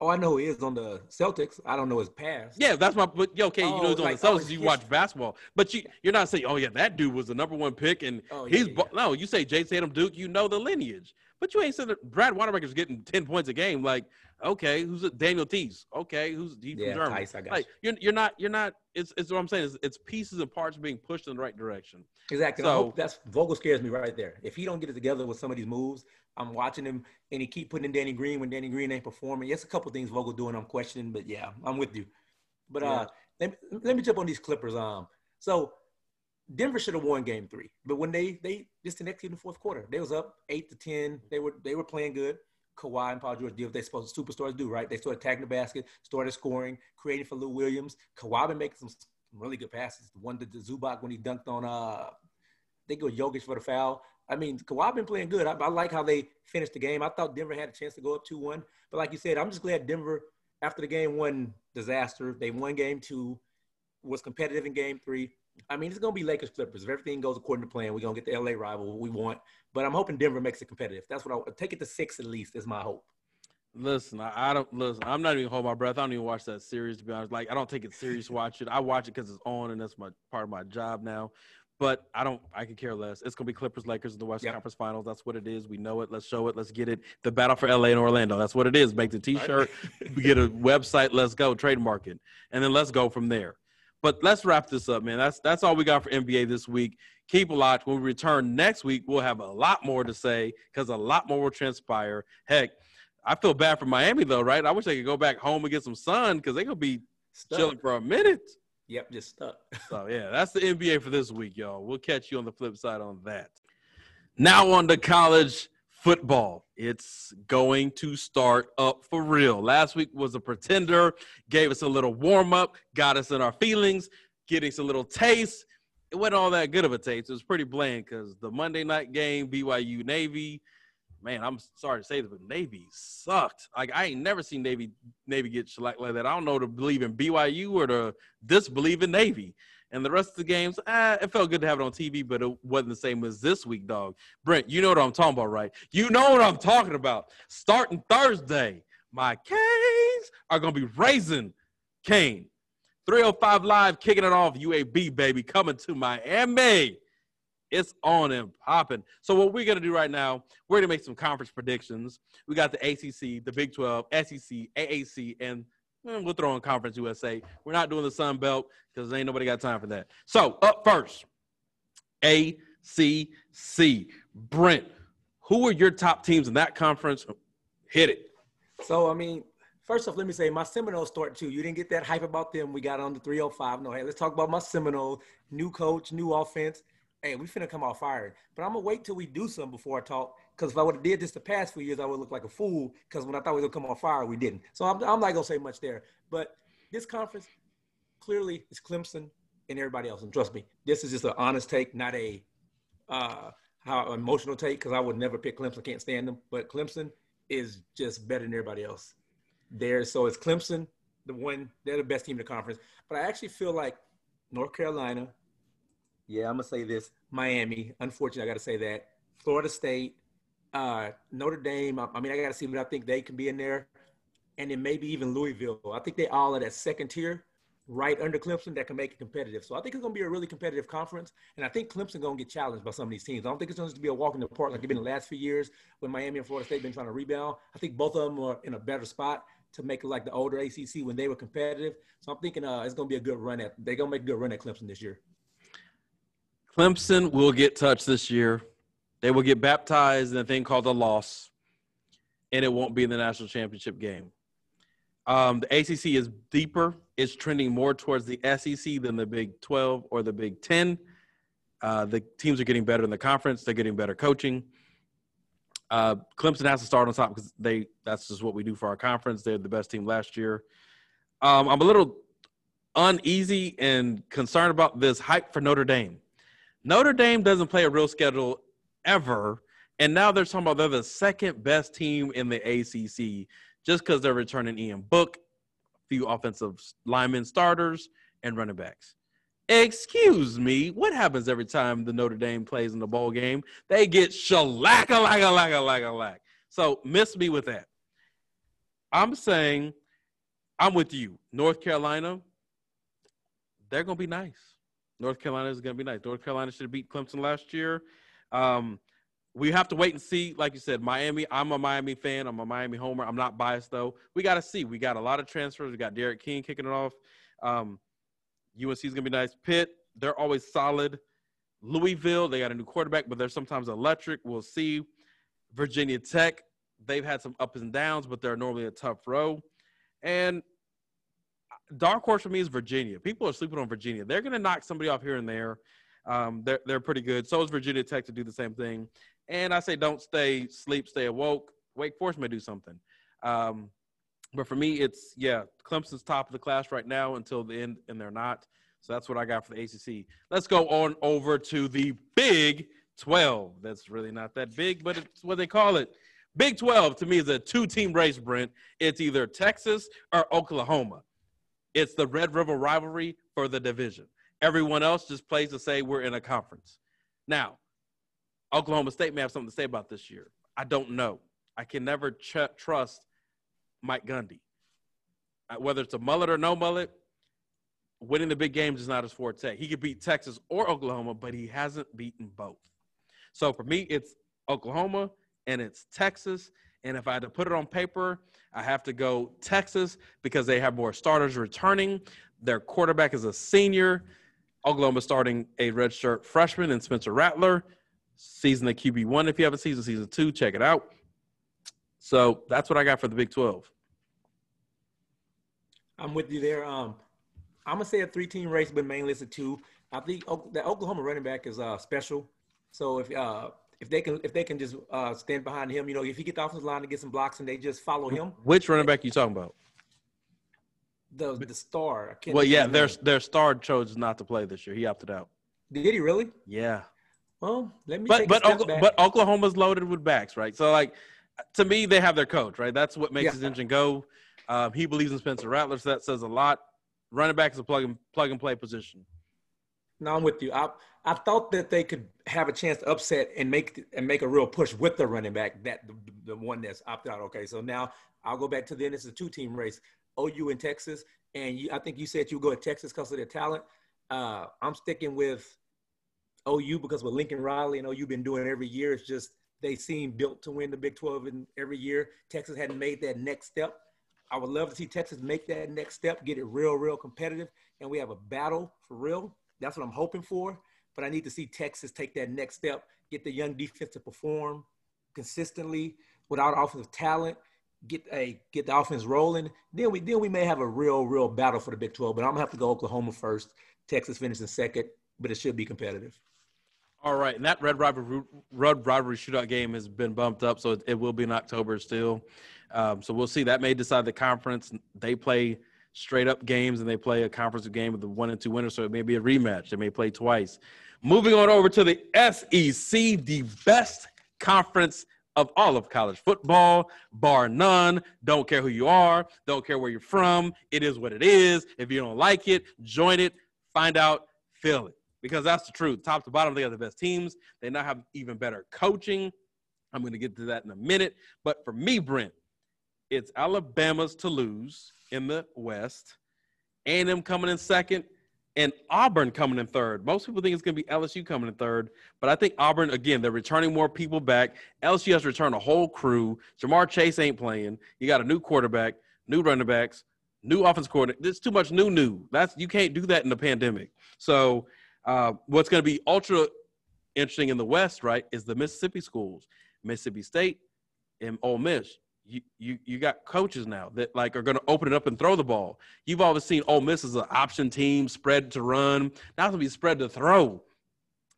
Oh, I know he is on the Celtics. I don't know his past. Yeah, that's my. But okay, oh, you know oh, he's on like, the Celtics. Oh, you watch basketball, but you you're not saying, oh yeah, that dude was the number one pick, and oh, yeah, he's yeah. no. You say Jayson Tatum, Duke. You know the lineage, but you ain't saying that Brad Wanamaker's getting ten points a game. Like, okay, who's it? Daniel Theis? Okay, who's he from Germany? Got like, you. are you're not you're not. It's it's what I'm saying. It's, it's pieces and parts being pushed in the right direction. Exactly. So, that's Vogel scares me right there. If he don't get it together with some of these moves, I'm watching him and he keep putting in Danny Green when Danny Green ain't performing. Yes, a couple things Vogel doing I'm questioning, but yeah, I'm with you. But yeah. uh, let, let me jump on these Clippers. Um, so Denver should have won Game Three, but when they they just disconnected in the fourth quarter, they was up eight to ten. They were they were playing good. Kawhi and Paul George did what they supposed to superstars do, right? They started tagging the basket, started scoring, creating for Lou Williams. Kawhi been making some really good passes. The one to Zubac when he dunked on uh they go Jokic for the foul. I mean, Kawhi been playing good. I, I, like how they finished the game. I thought Denver had a chance to go up 2-1. But like you said, I'm just glad Denver, after the game one disaster, they won game two, was competitive in game three. I mean, it's going to be Lakers Clippers. If everything goes according to plan, we're going to get the LA rival we want. But I'm hoping Denver makes it competitive. That's what I take it to six at least is my hope. Listen, I, I, don't listen. I'm not even hold my breath. I don't even watch that series to be honest. Like I don't take it serious. Watch it. I watch it because it's on and that's my part of my job now. But I don't. I could care less. It's gonna be Clippers, Lakers in the Western yep. Conference Finals. That's what it is. We know it. Let's show it. Let's get it. The battle for LA and Orlando. That's what it is. Make the T-shirt. get a website. Let's go. Trademark it, and then let's go from there. But let's wrap this up, man. That's that's all we got for NBA this week. Keep a watch. When we return next week, we'll have a lot more to say because a lot more will transpire. Heck, I feel bad for Miami though, right? I wish they could go back home and get some sun because they're gonna be Stuck. chilling for a minute. Yep, just stuck. so yeah, that's the NBA for this week, y'all. We'll catch you on the flip side on that. Now on to college football. It's going to start up for real. Last week was a pretender, gave us a little warm up, got us in our feelings, getting us a little taste. It wasn't all that good of a taste. It was pretty bland because the Monday night game, BYU Navy, man, I'm sorry to say this, but Navy sucked. Like I ain't never seen Navy Navy get shellacked like that. I don't know to believe in BYU or to disbelieve in Navy. And the rest of the games, ah, it felt good to have it on TV, but it wasn't the same as this week, dog. Brent, you know what I'm talking about, right? You know what I'm talking about. Starting Thursday, my Canes are gonna be raising Kane. 305 live, kicking it off. UAB baby, coming to Miami. It's on and popping. So what we're gonna do right now, we're gonna make some conference predictions. We got the ACC, the Big 12, SEC, AAC, and eh, we'll throw in Conference USA. We're not doing the Sun Belt because ain't nobody got time for that. So up first, ACC. Brent, who are your top teams in that conference? Hit it. So I mean, first off, let me say my Seminoles start too. You didn't get that hype about them. We got on the 305. No, hey, let's talk about my Seminoles. New coach, new offense hey, we finna come out firing. But I'm gonna wait till we do something before I talk. Because if I would have did this the past few years, I would look like a fool. Because when I thought we were gonna come on fire, we didn't. So I'm, I'm not gonna say much there. But this conference clearly is Clemson and everybody else. And trust me, this is just an honest take, not a uh, how emotional take. Because I would never pick Clemson. I can't stand them. But Clemson is just better than everybody else there. So it's Clemson, the one. They're the best team in the conference. But I actually feel like North Carolina yeah, I'm gonna say this. Miami. Unfortunately, I got to say that. Florida State, uh, Notre Dame. I, I mean, I got to see what I think they can be in there, and then maybe even Louisville. I think they all are that second tier, right under Clemson, that can make it competitive. So I think it's gonna be a really competitive conference, and I think Clemson gonna get challenged by some of these teams. I don't think it's going to be a walk in the park like it's been the last few years when Miami and Florida State been trying to rebound. I think both of them are in a better spot to make it like the older ACC when they were competitive. So I'm thinking uh, it's gonna be a good run at. They're gonna make a good run at Clemson this year. Clemson will get touched this year. They will get baptized in a thing called a loss, and it won't be in the national championship game. Um, the ACC is deeper. It's trending more towards the SEC than the Big 12 or the Big 10. Uh, the teams are getting better in the conference. They're getting better coaching. Uh, Clemson has to start on top because they that's just what we do for our conference. They're the best team last year. Um, I'm a little uneasy and concerned about this hype for Notre Dame. Notre Dame doesn't play a real schedule ever. And now they're talking about they're the second best team in the ACC just because they're returning Ian Book, a few offensive linemen starters, and running backs. Excuse me, what happens every time the Notre Dame plays in the bowl game? They get shellac a lack a lack a a lack. So miss me with that. I'm saying I'm with you. North Carolina, they're gonna be nice. North Carolina is going to be nice. North Carolina should have beat Clemson last year. Um, we have to wait and see. Like you said, Miami. I'm a Miami fan. I'm a Miami homer. I'm not biased though. We got to see. We got a lot of transfers. We got Derek King kicking it off. Um, UNC is gonna be nice. Pitt. They're always solid. Louisville. They got a new quarterback, but they're sometimes electric. We'll see. Virginia Tech. They've had some ups and downs, but they're normally a tough row. And dark horse for me is Virginia. People are sleeping on Virginia. They're going to knock somebody off here and there. Um, they're they're pretty good. So is Virginia Tech to do the same thing. And I say don't stay sleep, stay awoke. Wake Forest may do something. Um, but for me, it's yeah, Clemson's top of the class right now until the end, and they're not. So that's what I got for the ACC. Let's go on over to the Big 12. That's really not that big, but it's what they call it. Big 12 to me is a two team race, Brent. It's either Texas or Oklahoma. It's the Red River rivalry for the division. Everyone else just plays to say we're in a conference. Now, Oklahoma State may have something to say about this year. I don't know. I can never ch- trust Mike Gundy. Uh, whether it's a mullet or no mullet, winning the big games is not his forte. He could beat Texas or Oklahoma, but he hasn't beaten both. So for me, it's Oklahoma and it's Texas and if I had to put it on paper, I have to go Texas because they have more starters returning. Their quarterback is a senior. Oklahoma starting a redshirt freshman and Spencer Rattler. Season the QB one. If you have a season, season two, check it out. So that's what I got for the Big Twelve. I'm with you there. Um, I'm gonna say a three-team race, but mainly it's a two. I think the Oklahoma running back is uh, special. So if uh, if they can if they can just uh, stand behind him, you know, if he get the offensive line to get some blocks and they just follow him, Which running back you talking about? the the star. I can't Well, yeah, their name. their star chose not to play this year. He opted out. did he really? Yeah. Well, let me but but a step Okla- back. but Oklahoma's loaded with backs, right? So like to me, they have their coach, right? That's what makes Yeah. his engine go. Um, he believes in Spencer Rattler, so that says a lot. Running back is a plug and plug and play position. No, I'm with you. I I thought that they could have a chance to upset and make and make a real push with the running back, that the, the one that's opted out. Okay, so now I'll go back to then. It's a two team race, OU and Texas, and you, I think you said you go at Texas because of their talent. Uh, I'm sticking with OU because with Lincoln Riley and OU been doing every year. It's just they seem built to win the Big 12 in every year. Texas hadn't made that next step. I would love to see Texas make that next step, get it real, real competitive, and we have a battle for real. That's what I'm hoping for. But I need to see Texas take that next step, get the young defense to perform consistently without offensive talent, get a get the offense rolling. Then we then we may have a real, real battle for the Big 12. But I'm gonna have to go Oklahoma first, Texas finishing second, but it should be competitive. All right, and that red rivalry, red rivalry shootout game has been bumped up, so it, it will be in October still. Um, so we'll see. That may decide the conference. They play straight up games, and they play a conference game with the one and two winners. So it may be a rematch. They may play twice. Moving on over to the SEC, the best conference of all of college football, bar none. Don't care who you are. Don't care where you're from. It is what it is. If you don't like it, join it. Find out. Feel it because that's the truth. Top to bottom, they are the best teams. They now have even better coaching. I'm going to get to that in a minute. But for me, Brent, it's Alabama's to lose in the West, A&M coming in second, and Auburn coming in third. Most people think it's going to be LSU coming in third, but I think Auburn again. They're returning more people back. LSU has returned a whole crew. Ja'Marr Chase ain't playing. You got a new quarterback, new running backs, new offense coordinator. There's too much new, new. That's you can't do that in the pandemic. So uh, what's going to be ultra interesting in the West, right, is the Mississippi schools, Mississippi State and Ole Miss. You, you you got coaches now that like are going to open it up and throw the ball. You've always seen Ole Miss as an option team, spread to run. Now it's going to be spread to throw.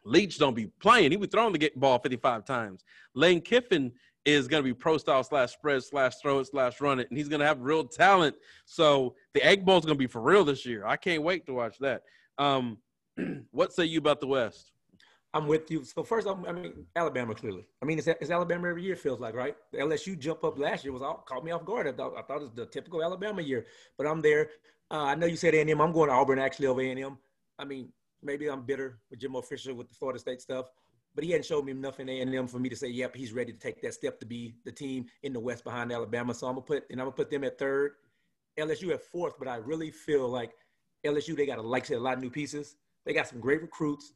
Leach don't be playing. He be throwing the ball 55 times. Lane Kiffin is going to be pro style slash spread slash throw it slash run it, and he's going to have real talent. So the Egg Bowl is going to be for real this year. I can't wait to watch that. Um, what say you about the West? I'm with you. So first, I mean Alabama clearly. I mean it's, it's Alabama every year. Feels like right. The LSU jump up last year was all, caught me off guard. I thought I thought it was the typical Alabama year, but I'm there. Uh, I know you said A&M. I'm going to Auburn actually over A&M. I mean maybe I'm bitter with Jimbo Fisher with the Florida State stuff, but he hadn't showed me enough in A&M for me to say, yep, he's ready to take that step to be the team in the West behind Alabama. So I'm gonna put and I'm gonna put them at third. LSU at fourth, but I really feel like LSU they got a like said, a lot of new pieces. They got some great recruits.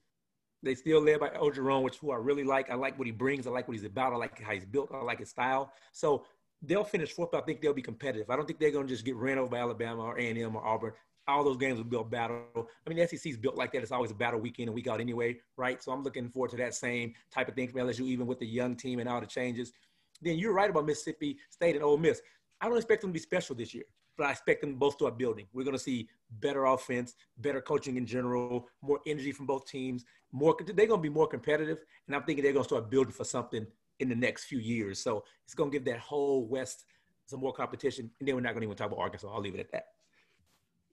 They still led by Orgeron, which who I really like. I like what he brings. I like what he's about. I like how he's built. I like his style. So they'll finish fourth. I think they'll be competitive. I don't think they're going to just get ran over by Alabama or A&M or Auburn. All those games will be a battle. I mean, the SEC's built like that. It's always a battle week in and week out anyway, right? So I'm looking forward to that same type of thing from LSU, even with the young team and all the changes. Then you're right about Mississippi State and Ole Miss. I don't expect them to be special this year, but I expect them both to start building. We're going to see better offense, better coaching in general, more energy from both teams. More, they're going to be more competitive, and I'm thinking they're going to start building for something in the next few years. So it's going to give that whole West some more competition, and then we're not going to even talk about Arkansas. I'll leave it at that.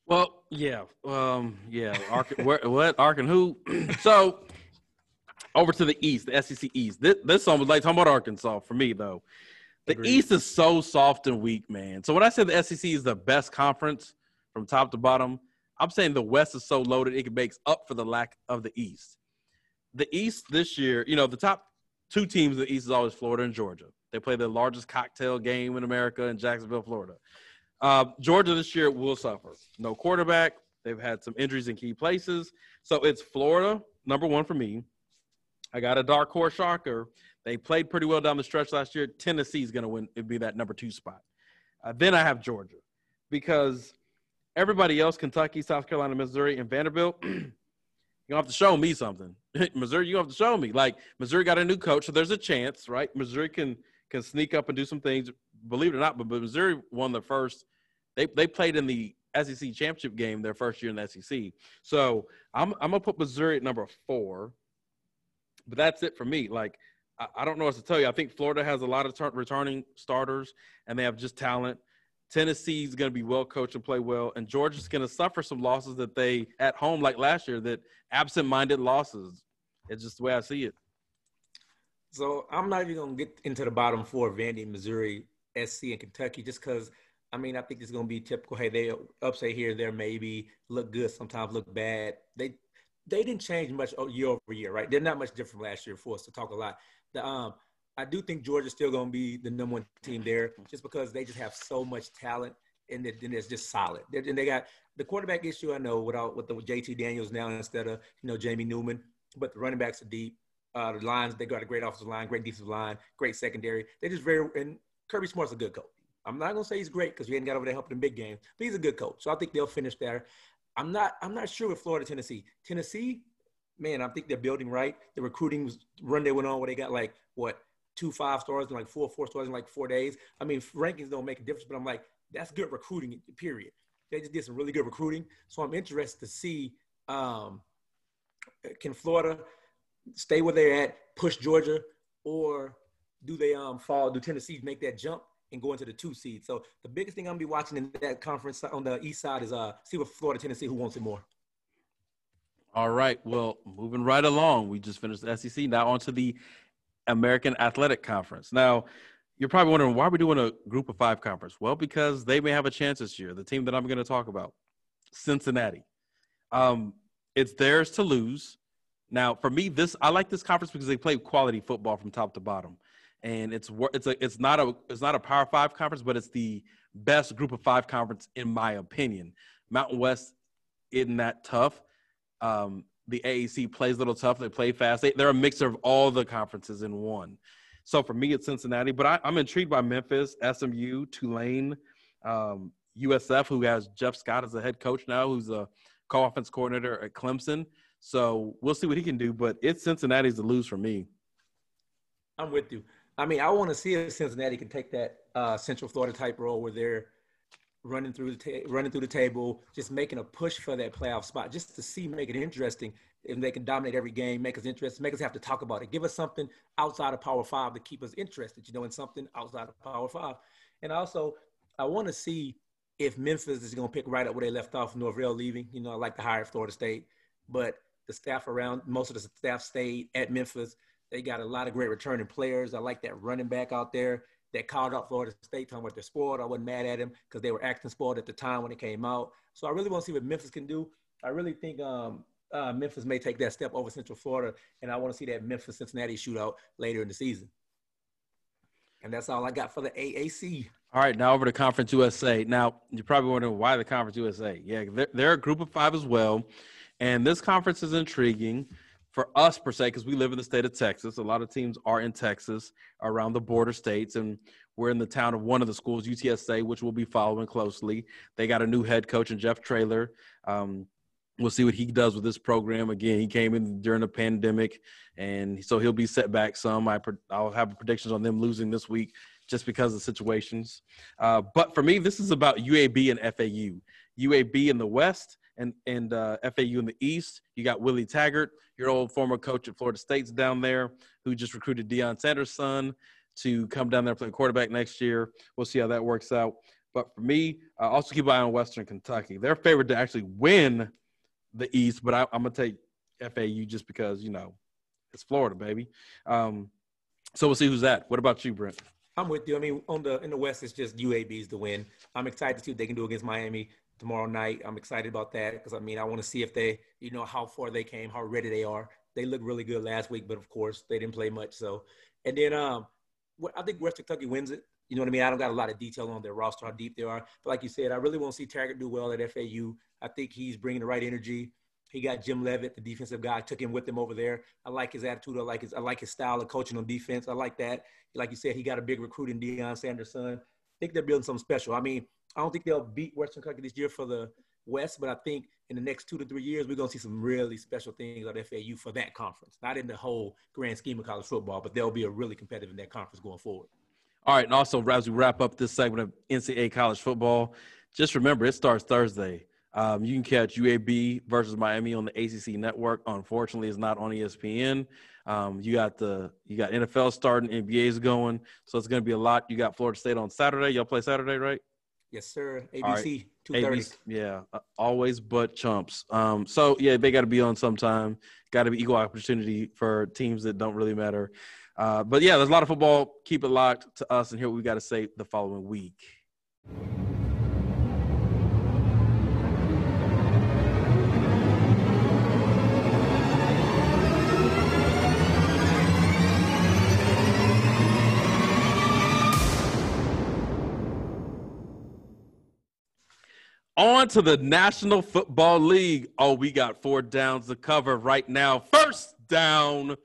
Well, yeah, um, yeah. Ark, where, what Ark and who? so over to the East, the SEC East. This, this one was like talking about Arkansas for me though. The Agreed. East is so soft and weak, man. So when I say the SEC is the best conference from top to bottom, I'm saying the West is so loaded it makes up for the lack of the East. The East this year, you know, the top two teams in the East is always Florida and Georgia. They play the largest cocktail game in America in Jacksonville, Florida. Uh, Georgia this year will suffer. No quarterback. They've had some injuries in key places. So it's Florida, number one for me. I got a dark horse shocker. They played pretty well down the stretch last year. Tennessee's going to win. It'd be that number two spot. Uh, then I have Georgia because everybody else, Kentucky, South Carolina, Missouri, and Vanderbilt, you have to show me something. Missouri, you have to show me. Like Missouri got a new coach, so there's a chance, right? Missouri can can sneak up and do some things. Believe it or not, but, but Missouri won the first. They they played in the SEC championship game their first year in the SEC. So I'm I'm gonna put Missouri at number four. But that's it for me. Like I, I don't know what to tell you. I think Florida has a lot of ter- returning starters, and they have just talent. Tennessee's going to be well coached and play well, and Georgia's going to suffer some losses that they at home like last year that absent-minded losses. It's just the way I see it. So I'm not even going to get into the bottom four: Vandy, Missouri, SC, and Kentucky, just because. I mean, I think it's going to be typical. Hey, they upset here, there, maybe look good, sometimes look bad. They they didn't change much year over year, right? They're not much different last year for us to talk a lot. The um, I do think Georgia's still going to be the number one team there, just because they just have so much talent and then it's just solid. And they got the quarterback issue. I know without with the JT Daniels now instead of you know Jamie Newman, but the running backs are deep. Uh, the lines they got a great offensive line, great defensive line, great secondary. They just very and Kirby Smart's a good coach. I'm not gonna say he's great because we ain't got over there helping in big games, but he's a good coach. So I think they'll finish there. I'm not I'm not sure with Florida, Tennessee. Tennessee, man, I think they're building right. The recruiting run they went on where they got like what two five stars and like four four stars in like four days. I mean, rankings don't make a difference, but I'm like, that's good recruiting, period. They just did some really good recruiting. So I'm interested to see um, can Florida stay where they're at, push Georgia, or do they um fall? Do Tennessee make that jump and go into the two seed? So the biggest thing I'm gonna be watching in that conference on the east side is uh see what Florida, Tennessee, who wants it more. All right. Well, moving right along, we just finished the SEC. Now on to the American Athletic Conference. Now, you're probably wondering why we're doing a group of five conference. Well, because they may have a chance this year. The team that I'm going to talk about, Cincinnati. Um, it's theirs to lose. Now, for me, this I like this conference because they play quality football from top to bottom, and it's it's a it's not a it's not a Power Five conference, but it's the best group of five conference in my opinion. Mountain West isn't that tough. Um, the AAC plays a little tough. They play fast. They, are a mixture of all the conferences in one. So for me, it's Cincinnati, but I, am intrigued by Memphis, SMU, Tulane, um, USF, who has Jeff Scott as a head coach now, who's a co-offense coordinator at Clemson. So we'll see what he can do, but it's Cincinnati's to lose for me. I'm with you. I mean, I want to see if Cincinnati can take that uh, Central Florida type role where they're running through the ta- running through the table, just making a push for that playoff spot, just to see, make it interesting. If they can dominate every game, make us interested, make us have to talk about it, give us something outside of Power Five to keep us interested, you know, in something outside of Power Five. And also, I want to see if Memphis is going to pick right up where they left off, Norvell leaving. You know, I like to hire Florida State, but the staff around, most of the staff stayed at Memphis. They got a lot of great returning players. I like that running back out there that called out Florida State talking about their sport. I wasn't mad at him because they were acting sport at the time when it came out. So I really want to see what Memphis can do. I really think um, uh, Memphis may take that step over Central Florida, and I want to see that Memphis Cincinnati shootout later in the season. And that's all I got for the AAC. All right, now over to Conference USA. Now you're probably wondering why the Conference USA. Yeah, they're, they're a group of five as well, and this conference is intriguing for us per se because we live in the state of Texas. A lot of teams are in Texas around the border states, and we're in the town of one of the schools, UTSA, which we'll be following closely. They got a new head coach and Jeff Traylor Um, we'll see what he does with this program. Again, he came in during the pandemic, and so he'll be set back some. I I'll have predictions on them losing this week just because of situations. Uh, but for me, this is about UAB and FAU. UAB in the West and and uh, FAU in the East. You got Willie Taggart, your old former coach at Florida State's down there, who just recruited Deion Sanders' son to come down there and play quarterback next year. We'll see how that works out. But for me, uh, also keep an eye on Western Kentucky. They're favored to actually win the East, but I, am gonna take FAU just because you know it's Florida, baby. Um, so we'll see who's that. What about you, Brent? I'm with you. I mean, on the in the West, it's just UAB's to win. I'm excited to see what they can do against Miami tomorrow night. I'm excited about that because I mean I want to see if they, you know, how far they came, how ready they are. They looked really good last week, but of course they didn't play much. So, and then um, I think West Kentucky wins it. You know what I mean? I don't got a lot of detail on their roster, how deep they are. But like you said, I really want to see Taggart do well at FAU. I think he's bringing the right energy. He got Jim Leavitt, the defensive guy, took him with him over there. I like his attitude. I like his I like his style of coaching on defense. I like that. Like you said, he got a big recruit in Deion Sanders' son. I think they're building something special. I mean, I don't think they'll beat Western Kentucky this year for the West, but I think in the next two to three years, we're going to see some really special things at FAU for that conference. Not in the whole grand scheme of college football, but they'll be a really competitive in that conference going forward. All right, and also as we wrap up this segment of NCAA college football, just remember it starts Thursday. Um, you can catch UAB versus Miami on the ACC network. Unfortunately, it's not on ESPN. Um, you got the you got NFL starting, NBA's going, so it's going to be a lot. You got Florida State on Saturday. Y'all play Saturday, right? Yes, sir. ABC right. two thirty. ABC, yeah, uh, always but chumps. Um, so yeah, they got to be on sometime. Got to be equal opportunity for teams that don't really matter. Uh, but yeah, there's a lot of football. Keep it locked to us, and hear what we got to say the following week. On to the National Football League. Oh, we got four downs to cover right now. First down.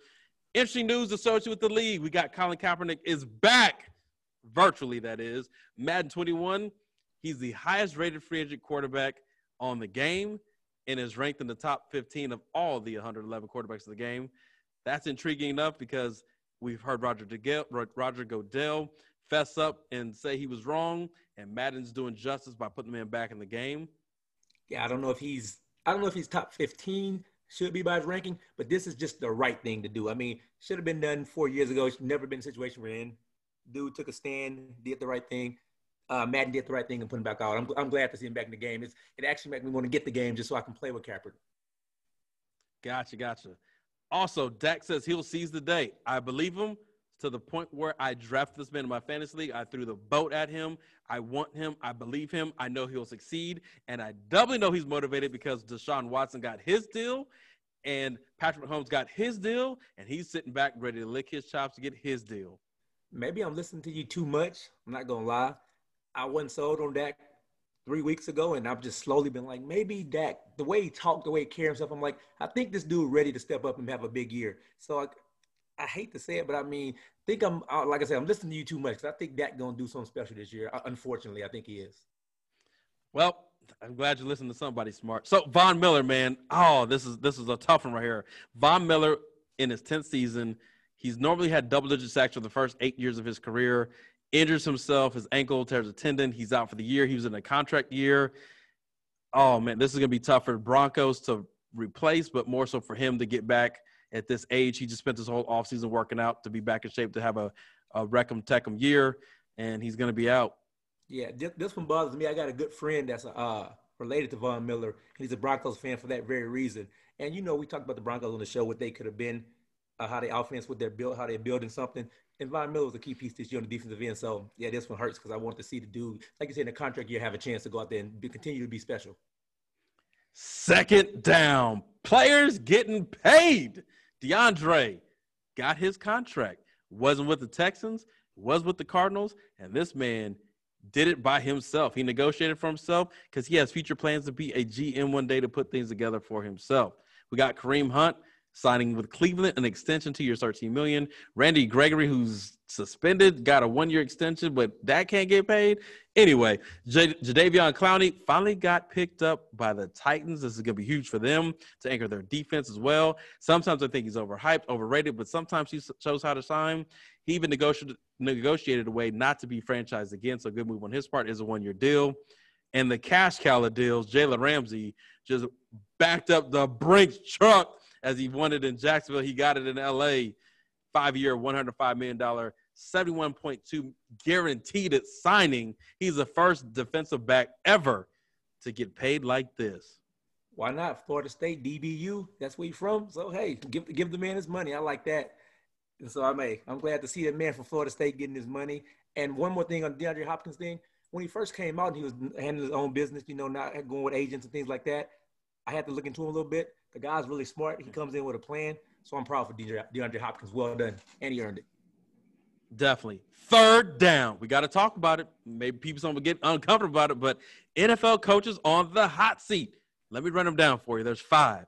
Interesting news associated with the league. We got Colin Kaepernick is back, virtually, that is. Madden 21. He's the highest rated free agent quarterback on the game and is ranked in the top 15 of all the 111 quarterbacks of the game. That's intriguing enough because we've heard Roger, Roger Goodell fess up and say he was wrong, and Madden's doing justice by putting the man back in the game. Yeah, I don't know if he's I don't know if he's top 15 should be by his ranking, but this is just the right thing to do. I mean, should have been done four years ago. It's never been a situation we're in. Dude took a stand, did the right thing. Uh, Madden did the right thing and put him back out. I'm, I'm glad to see him back in the game. It's, it actually made me want to get the game just so I can play with Kaepernick. Gotcha, gotcha. Also, Dak says he'll seize the day. I believe him to the point where I draft this man in my fantasy league. I threw the boat at him. I want him. I believe him. I know he'll succeed. And I doubly know he's motivated because Deshaun Watson got his deal and Patrick Mahomes got his deal. And he's sitting back ready to lick his chops to get his deal. Maybe I'm listening to you too much. I'm not going to lie. I wasn't sold on Dak three weeks ago, and I've just slowly been like, maybe Dak, the way he talked, the way he carried himself, I'm like, I think this dude ready to step up and have a big year. So like, I hate to say it, but I mean, think I'm uh, like I said, I'm listening to you too much. Because I think Dak gonna do something special this year. Uh, unfortunately, I think he is. Well, I'm glad you listened to somebody smart. So Von Miller, man, oh, this is this is a tough one right here. Von Miller in his 10th season, he's normally had double-digit sacks for the first eight years of his career. Injures himself, his ankle tears a tendon. He's out for the year. He was in a contract year. Oh man, this is gonna be tough for Broncos to replace, but more so for him to get back at this age. He just spent his whole offseason working out to be back in shape to have a, a Reckham Techum year, and he's going to be out. Yeah, this one bothers me. I got a good friend that's uh, related to Von Miller. He's a Broncos fan for that very reason. And you know, we talked about the Broncos on the show, what they could have been, uh, how they offense, what they're built, how they're building something. And Von Miller was a key piece this year on the defensive end. So yeah, this one hurts because I want to see the dude, like you said, in the contract year, have a chance to go out there and be, continue to be special. Second down, players getting paid. DeAndre got his contract. Wasn't with the Texans, was with the Cardinals, and this man did it by himself. He negotiated for himself because he has future plans to be a GM one day to put things together for himself. We got Kareem Hunt signing with Cleveland an extension to your 13 million. Randy Gregory, who's suspended, got a one-year extension, but that can't get paid. Anyway, J- Jadeveon Clowney finally got picked up by the Titans. This is going to be huge for them to anchor their defense as well. Sometimes I think he's overhyped, overrated, but sometimes he shows how to shine. He even negotiated negotiated a way not to be franchised again. So good move on his part is a one-year deal. And the cash cow deals, Jalen Ramsey just backed up the Brinks truck as he wanted in Jacksonville. He got it in LA. Five year, $105 million, 71.2 guaranteed at signing. He's the first defensive back ever to get paid like this. Why not? Florida State, DBU, that's where he's from. So, hey, give, give the man his money. I like that. And so I'm, a, I'm glad to see that man from Florida State getting his money. And one more thing on DeAndre Hopkins thing. When he first came out, he was handling his own business, you know, not going with agents and things like that. I had to look into him a little bit. The guy's really smart. He comes in with a plan. So I'm proud for DeAndre Hopkins. Well done. And he earned it. Definitely. Third down. We got to talk about it. Maybe people will get uncomfortable about it, but NFL coaches on the hot seat. Let me run them down for you. There's five.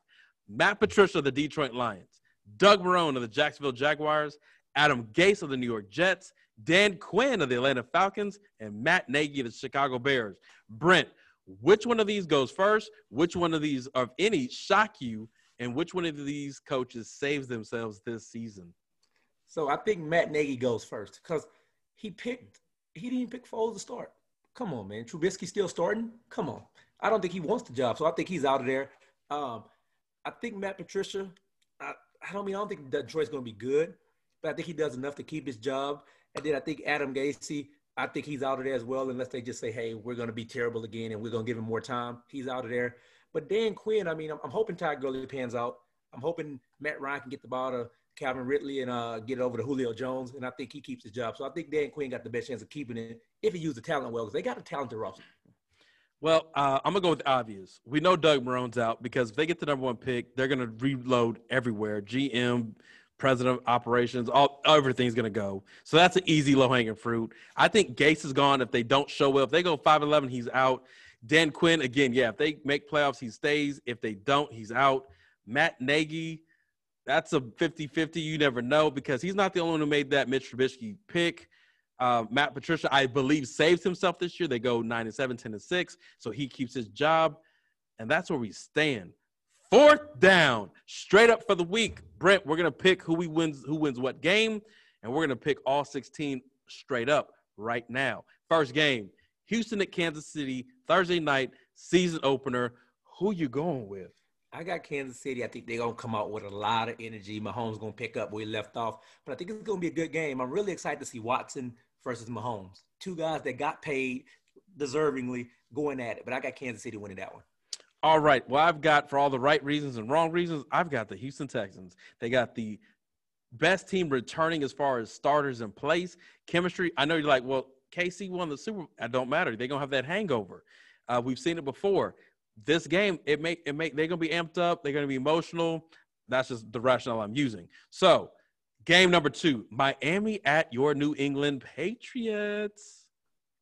Matt Patricia of the Detroit Lions, Doug Marrone of the Jacksonville Jaguars, Adam Gase of the New York Jets, Dan Quinn of the Atlanta Falcons, and Matt Nagy of the Chicago Bears. Brent, which one of these goes first? Which one of these, of any, shock you? And which one of these coaches saves themselves this season? So I think Matt Nagy goes first because he picked, he didn't pick Foles to start. Come on, man. Trubisky still starting? Come on. I don't think he wants the job, so I think he's out of there. Um, I think Matt Patricia, I, I don't mean I don't think Detroit's going to be good, but I think he does enough to keep his job. And then I think Adam Gase, I think he's out of there as well, unless they just say, "Hey, we're going to be terrible again, and we're going to give him more time." He's out of there. But Dan Quinn, I mean, I'm, I'm hoping Ty Gurley pans out. I'm hoping Matt Ryan can get the ball to Calvin Ridley and uh, get it over to Julio Jones, and I think he keeps his job. So I think Dan Quinn got the best chance of keeping it if he used the talent well, because they got a talented roster. Well, uh, I'm gonna go with the obvious. We know Doug Marrone's out because if they get the number one pick, they're gonna reload everywhere. GM, president of operations, all everything's gonna go. So that's an easy low hanging fruit. I think Gase is gone if they don't show up, If they go 5'11, he's out. Dan Quinn again, yeah. If they make playoffs, he stays. If they don't, he's out. Matt Nagy, that's a 50-50. You never know because he's not the only one who made that Mitch Trubisky pick. Uh, Matt Patricia, I believe, saves himself this year. They go nine and seven, 10 and six, so he keeps his job, and that's where we stand. Fourth down, straight up for the week. Brent, we're gonna pick who we wins, who wins what game, and we're gonna pick all 16 straight up right now. First game, Houston at Kansas City, Thursday night, season opener. Who you going with? I got Kansas City. I think they're gonna come out with a lot of energy. Mahomes gonna pick up where he left off, but I think it's gonna be a good game. I'm really excited to see Watson versus Mahomes. Two guys that got paid deservingly going at it. But I got Kansas City winning that one. All right. Well, I've got for all the right reasons and wrong reasons, I've got the Houston Texans. They got the best team returning as far as starters in place. Chemistry. I know you're like, well, KC won the Super. I don't matter. They're gonna have that hangover. Uh, we've seen it before. This game, it may it make they're gonna be amped up. They're gonna be emotional. That's just the rationale I'm using. So Game number two, Miami at your New England Patriots.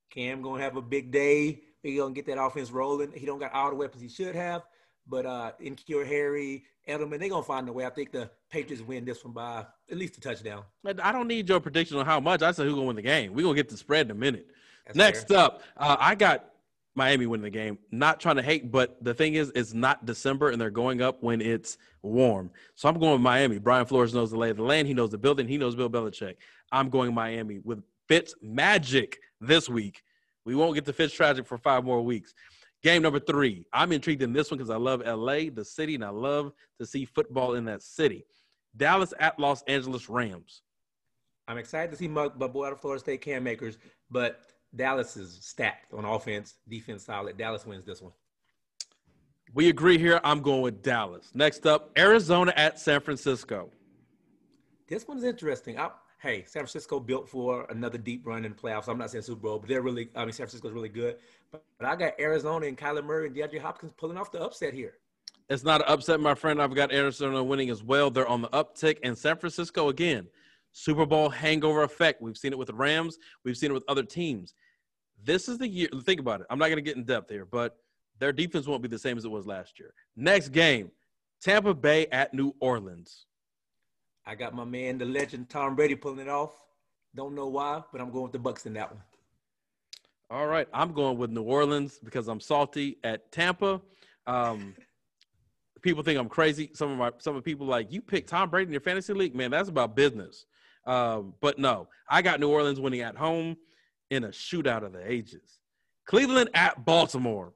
Cam gonna have a big day. He gonna get that offense rolling. He don't got all the weapons he should have, but uh, N'Keal Harry, Edelman, they gonna find a way. I think the Patriots win this one by at least a touchdown. I don't need your prediction on how much. I said who gonna win the game. We're gonna get the spread in a minute. That's Next fair. up, uh, I got Miami winning the game. Not trying to hate, but the thing is, it's not December and they're going up when it's warm. So I'm going with Miami. Brian Flores knows the lay of the land. He knows the building. He knows Bill Belichick. I'm going Miami with Fitz Magic this week. We won't get to Fitz Tragic for five more weeks. Game number three. I'm intrigued in this one because I love LA, the city, and I love to see football in that city. Dallas at Los Angeles Rams. I'm excited to see my, boy out of Florida State Cam Akers. but Dallas is stacked on offense, defense solid. Dallas wins this one. We agree here. I'm going with Dallas. Next up, Arizona at San Francisco. This one's interesting. I, hey, San Francisco built for another deep run in the playoffs. I'm not saying Super Bowl, but they're really, I mean, San Francisco's really good. But, but I got Arizona and Kyler Murray and DeAndre Hopkins pulling off the upset here. It's not an upset, my friend. I've got Arizona winning as well. They're on the uptick. And San Francisco, again, Super Bowl hangover effect. We've seen it with the Rams, we've seen it with other teams. This is the year. Think about it. I'm not going to get in depth here, but their defense won't be the same as it was last year. Next game, Tampa Bay at New Orleans. I got my man, the legend Tom Brady, pulling it off. Don't know why, but I'm going with the Bucs in that one. All right, I'm going with New Orleans because I'm salty at Tampa. Um, people think I'm crazy. Some of my some of the people like you pick Tom Brady in your fantasy league, man. That's about business. Um, but no, I got New Orleans winning at home in a shootout of the ages. Cleveland at Baltimore.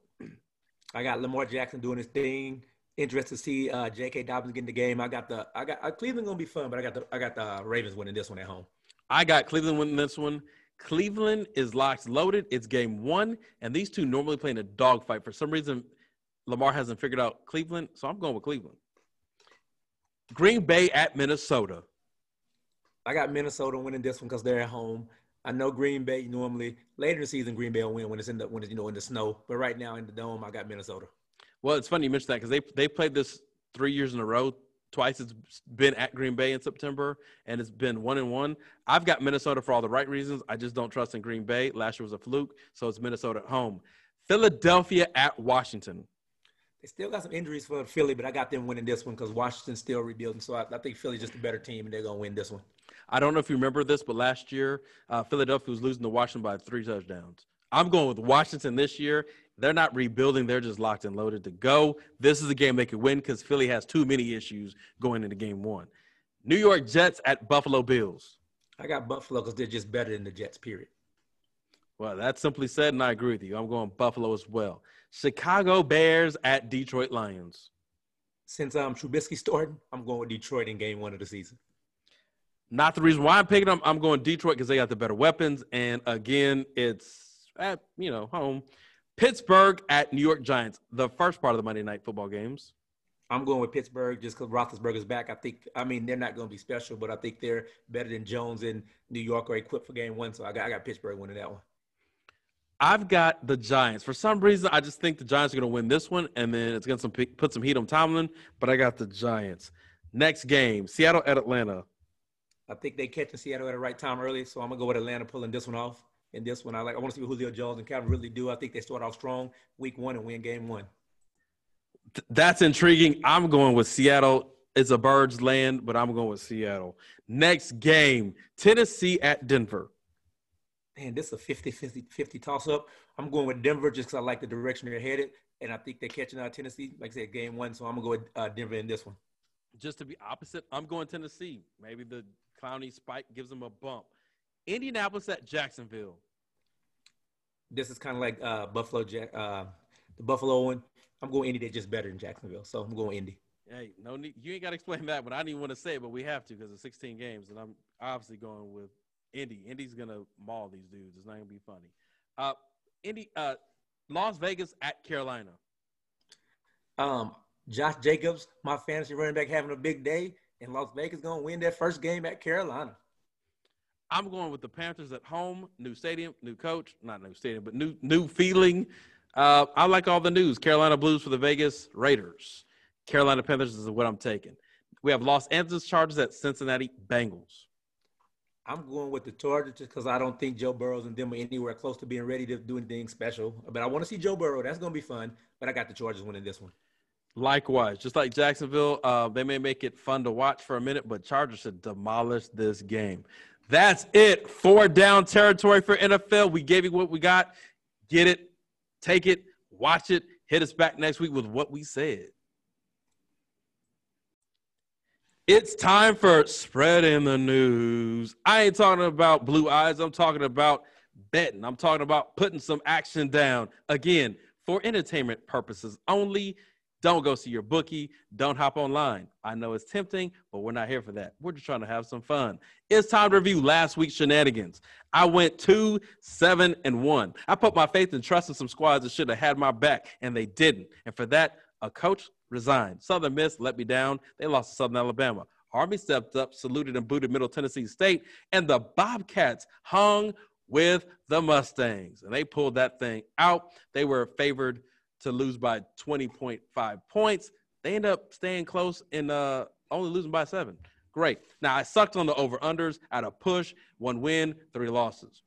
I got Lamar Jackson doing his thing. Interested to see uh, J.K. Dobbins getting the game. I got the I got uh, Cleveland gonna be fun, but I got the I got the Ravens winning this one at home. I got Cleveland winning this one. Cleveland is locked loaded. It's game one, and these two normally play in a dogfight. For some reason, Lamar hasn't figured out Cleveland, so I'm going with Cleveland. Green Bay at Minnesota. I got Minnesota winning this one because they're at home. I know Green Bay normally later in the season Green Bay will win when it's in the when it's you know in the snow, but right now in the dome I got Minnesota. Well, it's funny you mentioned that because they they played this three years in a row. Twice it's been at Green Bay in September, and it's been one and one. I've got Minnesota for all the right reasons. I just don't trust in Green Bay. Last year was a fluke, so it's Minnesota at home. Philadelphia at Washington. They still got some injuries for Philly, but I got them winning this one because Washington's still rebuilding. So I, I think Philly's just a better team, and they're gonna win this one. I don't know if you remember this, but last year uh, Philadelphia was losing to Washington by three touchdowns. I'm going with Washington this year. They're not rebuilding; they're just locked and loaded to go. This is a game they could win because Philly has too many issues going into Game One. New York Jets at Buffalo Bills. I got Buffalo because they're just better than the Jets. Period. Well, that's simply said, and I agree with you. I'm going Buffalo as well. Chicago Bears at Detroit Lions. Since um Trubisky starting, I'm going with Detroit in game one of the season. Not the reason why I'm picking them. I'm going Detroit because they got the better weapons. And again, it's at, you know, home. Pittsburgh at New York Giants, the first part of the Monday night football games. I'm going with Pittsburgh just because Roethlisberger's back. I think, I mean, they're not going to be special, but I think they're better than Jones in New York or equipped for game one. So I got, I got Pittsburgh winning that one. I've got the Giants. For some reason, I just think the Giants are going to win this one, and then it's going to put some heat on Tomlin. But I got the Giants. Next game, Seattle at Atlanta. I think they catching Seattle at the right time early, so I'm gonna go with Atlanta pulling this one off. And this one, I like. I want to see what Julio Jones and Calvin really do. I think they start off strong week one and win game one. That's intriguing. I'm going with Seattle. It's a bird's land, but I'm going with Seattle. Next game, Tennessee at Denver. Man, this is a 50 50, 50 toss up. I'm going with Denver just because I like the direction they're headed. And I think they're catching out Tennessee, like I said, game one. So I'm going to go with uh, Denver in this one. Just to be opposite, I'm going Tennessee. Maybe the Clowney spike gives them a bump. Indianapolis at Jacksonville. This is kind of like uh, Buffalo, uh, the Buffalo one. I'm going Indy. They're just better than Jacksonville, so I'm going Indy. Hey, no need. You ain't got to explain that, but I didn't want to say it, but we have to because it's 16 games, and I'm obviously going with Indy. Indy's gonna maul these dudes. It's not gonna be funny. Uh, Indy, uh, Las Vegas at Carolina. Um, Josh Jacobs, my fantasy running back, having a big day and Las Vegas going to win their first game at Carolina. I'm going with the Panthers at home, new stadium, new coach, not new stadium, but new new feeling. Uh, I like all the news. Carolina Blues for the Vegas Raiders. Carolina Panthers is what I'm taking. We have Los Angeles Chargers at Cincinnati Bengals. I'm going with the Chargers just because I don't think Joe Burrow's and them are anywhere close to being ready to do anything special. But I want to see Joe Burrow. That's going to be fun. But I got the Chargers winning this one. Likewise, just like Jacksonville, uh, they may make it fun to watch for a minute, but Chargers should demolish this game. That's it. Four down territory for NFL. We gave you what we got. Get it, take it, watch it. Hit us back next week with what we said. It's time for spreading the news. I ain't talking about blue eyes. I'm talking about betting. I'm talking about putting some action down. Again, for entertainment purposes only. Don't go see your bookie. Don't hop online. I know it's tempting, but we're not here for that. We're just trying to have some fun. It's time to review last week's shenanigans. I went two, seven, and one. I put my faith and trust in some squads that should have had my back, and they didn't. And for that, a coach resigned. Southern Miss let me down. They lost to Southern Alabama. Army stepped up, saluted and booted Middle Tennessee State, and the Bobcats hung with the Mustangs, and they pulled that thing out. They were favored to lose by 20.5 points. They end up staying close and uh, only losing by seven. Great. Now, I sucked on the over unders at a push, one win, three losses.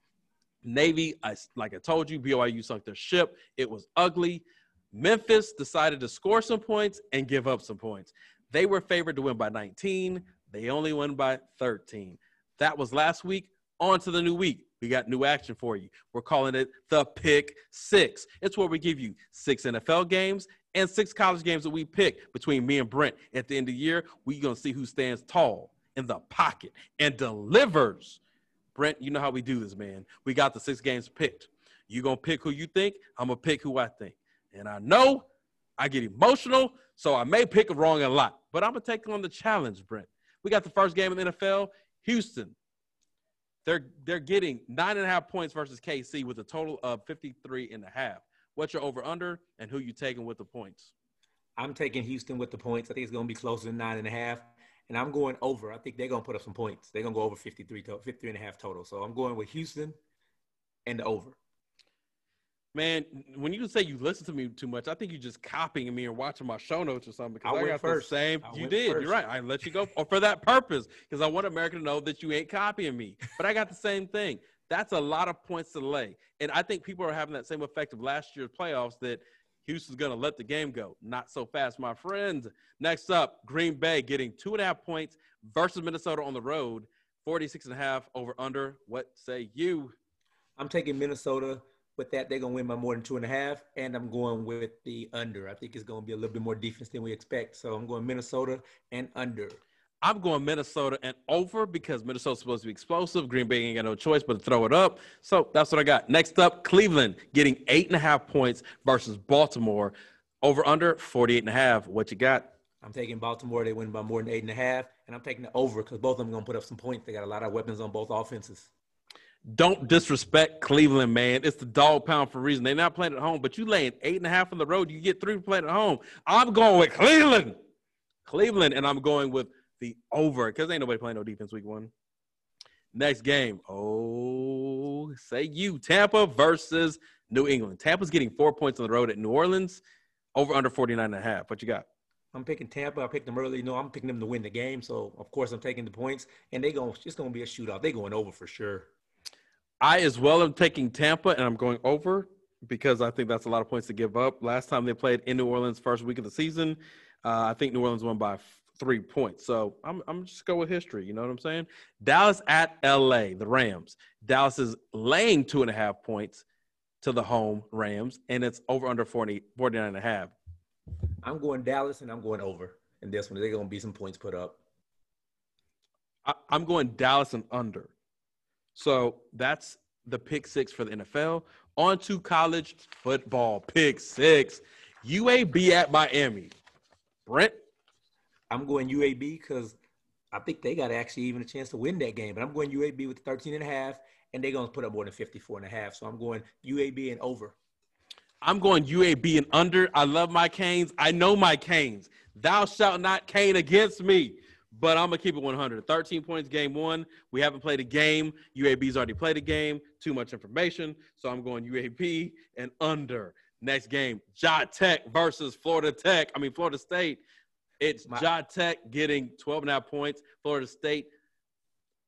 Navy, I, like I told you, BYU sunk their ship. It was ugly. Memphis decided to score some points and give up some points. They were favored to win by 19. They only won by 13. That was last week. On to the new week. We got new action for you. We're calling it the Pick Six. It's where we give you six NFL games and six college games that we pick between me and Brent. At the end of the year, we're going to see who stands tall in the pocket and delivers. Brent, you know how we do this, man. We got the six games picked. You're going to pick who you think. I'm going to pick who I think. And I know I get emotional, so I may pick wrong a lot, but I'm going to take on the challenge, Brent. We got the first game in the NFL Houston they're they're getting nine and a half points versus KC with a total of 53 and a half. What's your over under and who you taking with the points? I'm taking Houston with the points. I think it's going to be closer than nine and a half. And I'm going over. I think they're going to put up some points. They're going to go over 53, to, 53 and a half total. So I'm going with Houston and the over. Man, when you say you listen to me too much, I think you're just copying me and watching my show notes or something. Because I, I got first. the same. I you did. you You're right. I let you go or for that purpose because I want America to know that you ain't copying me. But I got the same thing. That's a lot of points to lay, and I think people are having that same effect of last year's playoffs that Houston's going to let the game go. Not so fast, my friends. Next up, Green Bay getting two and a half points versus Minnesota on the road, 46 and a half over under. What say you? I'm taking Minnesota with that, they're gonna win by more than two and a half, and I'm going with the under. I think it's gonna be a little bit more defense than we expect. So I'm going Minnesota and under. I'm going Minnesota and over because Minnesota's supposed to be explosive. Green Bay ain't got no choice but to throw it up. So that's what I got. Next up, Cleveland getting eight and a half points versus Baltimore. Over under 48 and a half. What you got? I'm taking Baltimore. They win by more than eight and a half, and I'm taking the over because both of them going to put up some points. They got a lot of weapons on both offenses. Don't disrespect Cleveland, man. It's the dog pound for a reason. They're not playing at home, but you laying eight and a half on the road. You get three playing at home. I'm going with Cleveland. Cleveland, and I'm going with the over because ain't nobody playing no defense week one. Next game. Oh, say you. Tampa versus New England. Tampa's getting four points on the road at New Orleans, over under 49 and a half. What you got? I'm picking Tampa. I picked them early. No, I'm picking them to win the game. So of course I'm taking the points, and they going it's going to be a shootout. They going over for sure. I as well am taking Tampa, and I'm going over because I think that's a lot of points to give up. Last time they played in New Orleans, first week of the season, uh, I think New Orleans won by three points. So I'm I'm just go with history. You know what I'm saying? Dallas at LA, the Rams. Dallas is laying two and a half points to the home Rams, and it's over under 40, 49 and a half. I'm going Dallas, and I'm going over. And this one, they're going to be some points put up. I, I'm going Dallas and under. So that's the pick six for the NFL. On to college football. Pick six. UAB at Miami. Brent? I'm going UAB because I think they got actually even a chance to win that game. But I'm going UAB with 13 and a half, and they're going to put up more than 54 and a half. So I'm going UAB and over. I'm going UAB and under. I love my Canes. I know my Canes. Thou shalt not cane against me. But I'm gonna keep it 100. 13 points game one. We haven't played a game. UAB's already played a game. Too much information. So I'm going UAB and under. Next game, Ja Tech versus Florida Tech. I mean Florida State. It's My- Ja Tech getting 12 and a half points. Florida State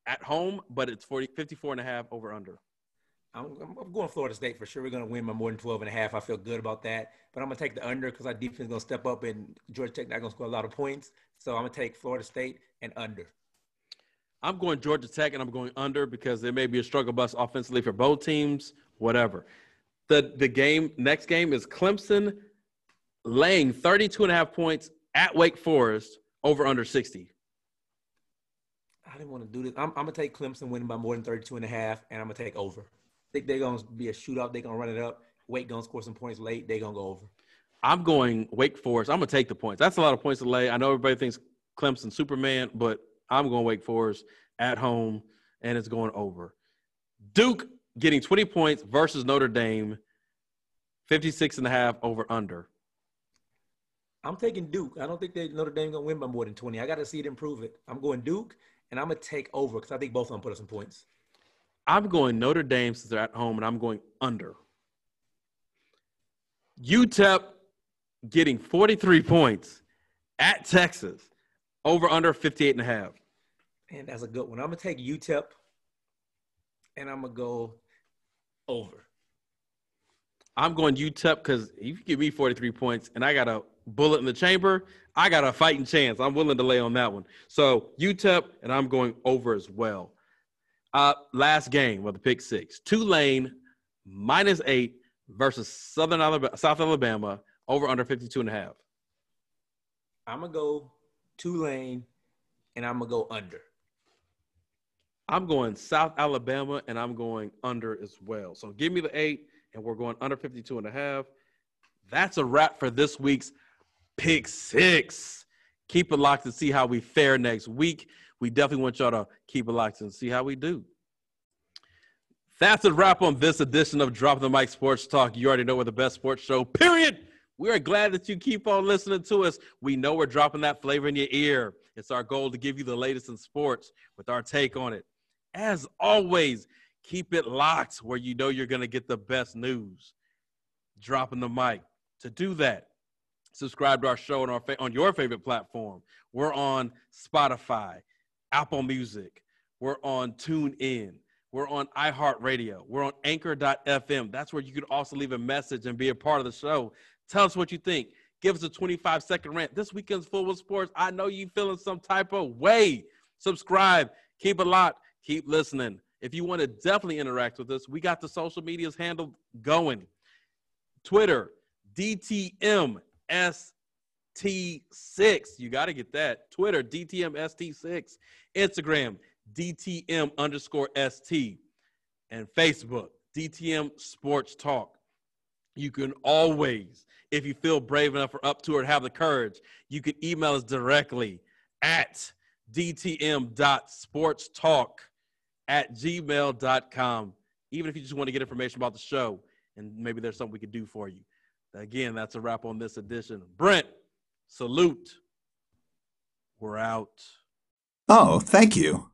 at home, but it's 40, 54 and a half over under. I'm, I'm- going Florida State for sure. We're going to win by more than 12 and a half. I feel good about that. But I'm going to take the under because our defense is going to step up and Georgia Tech not going to score a lot of points. So I'm going to take Florida State and under. I'm going Georgia Tech and I'm going under because there may be a struggle bus offensively for both teams, whatever. The the game next game is Clemson laying 32 and a half points at Wake Forest over under 60. I didn't want to do this. I'm, I'm going to take Clemson winning by more than 32 and a half, and I'm going to take over. Think they're going to be a shootout. They're going to run it up. Wake going to score some points late. They're going to go over. I'm going Wake Forest. I'm gonna take the points. That's a lot of points to lay. I know everybody thinks Clemson Superman, but I'm going Wake Forest at home, and it's going over. Duke getting 20 points versus Notre Dame, 56 and a half over under. I'm taking Duke. I don't think they Notre Dame going to win by more than 20. I got to see it improve it. I'm going Duke, and I'm going to take over because I think both of them put up some points. I'm going Notre Dame since they're at home, and I'm going under. UTEP getting 43 points at Texas, over under 58 and a half. And that's a good one. I'm gonna take UTEP, and I'm gonna go over. I'm going UTEP because if you give me 43 points and I got a bullet in the chamber, I got a fighting chance. I'm willing to lay on that one. So UTEP, and I'm going over as well. Uh, last game of the pick six Tulane minus eight versus Southern Alabama, South Alabama over under 52 and a half. I'm gonna go Tulane, and I'm gonna go under. I'm going South Alabama and I'm going under as well. So give me the eight and we're going under 52 and a half. That's a wrap for this week's pick six. Keep it locked and see how we fare next week. We definitely want y'all to keep it locked and see how we do. That's a wrap on this edition of Drop the Mic Sports Talk. You already know we're the best sports show, period. We are glad that you keep on listening to us. We know we're dropping that flavor in your ear. It's our goal to give you the latest in sports with our take on it. As always, keep it locked where you know you're going to get the best news. Dropping the mic. To do that, subscribe to our show on, our fa- on your favorite platform. We're on Spotify, Apple Music. We're on TuneIn. We're on iHeartRadio. We're on Anchor.fm. That's where you can also leave a message and be a part of the show. Tell us what you think. Give us a 25 second rant. This weekend's full of sports. I know you feeling some type of way. Subscribe. Keep it locked. Keep listening. If you want to definitely interact with us, we got the social medias handle going. Twitter, DTMST6. You got to get that. Twitter, DTMST6. Instagram, DTM underscore ST. And Facebook, DTM Sports Talk. you can always, if you feel brave enough or up to it, have the courage, you can email us directly at dtm.sportstalk at gmail.com. Even if you just want to get information about the show and maybe there's something we could do for you. Again, that's a wrap on this edition. Brent, salute. We're out. Oh, thank you.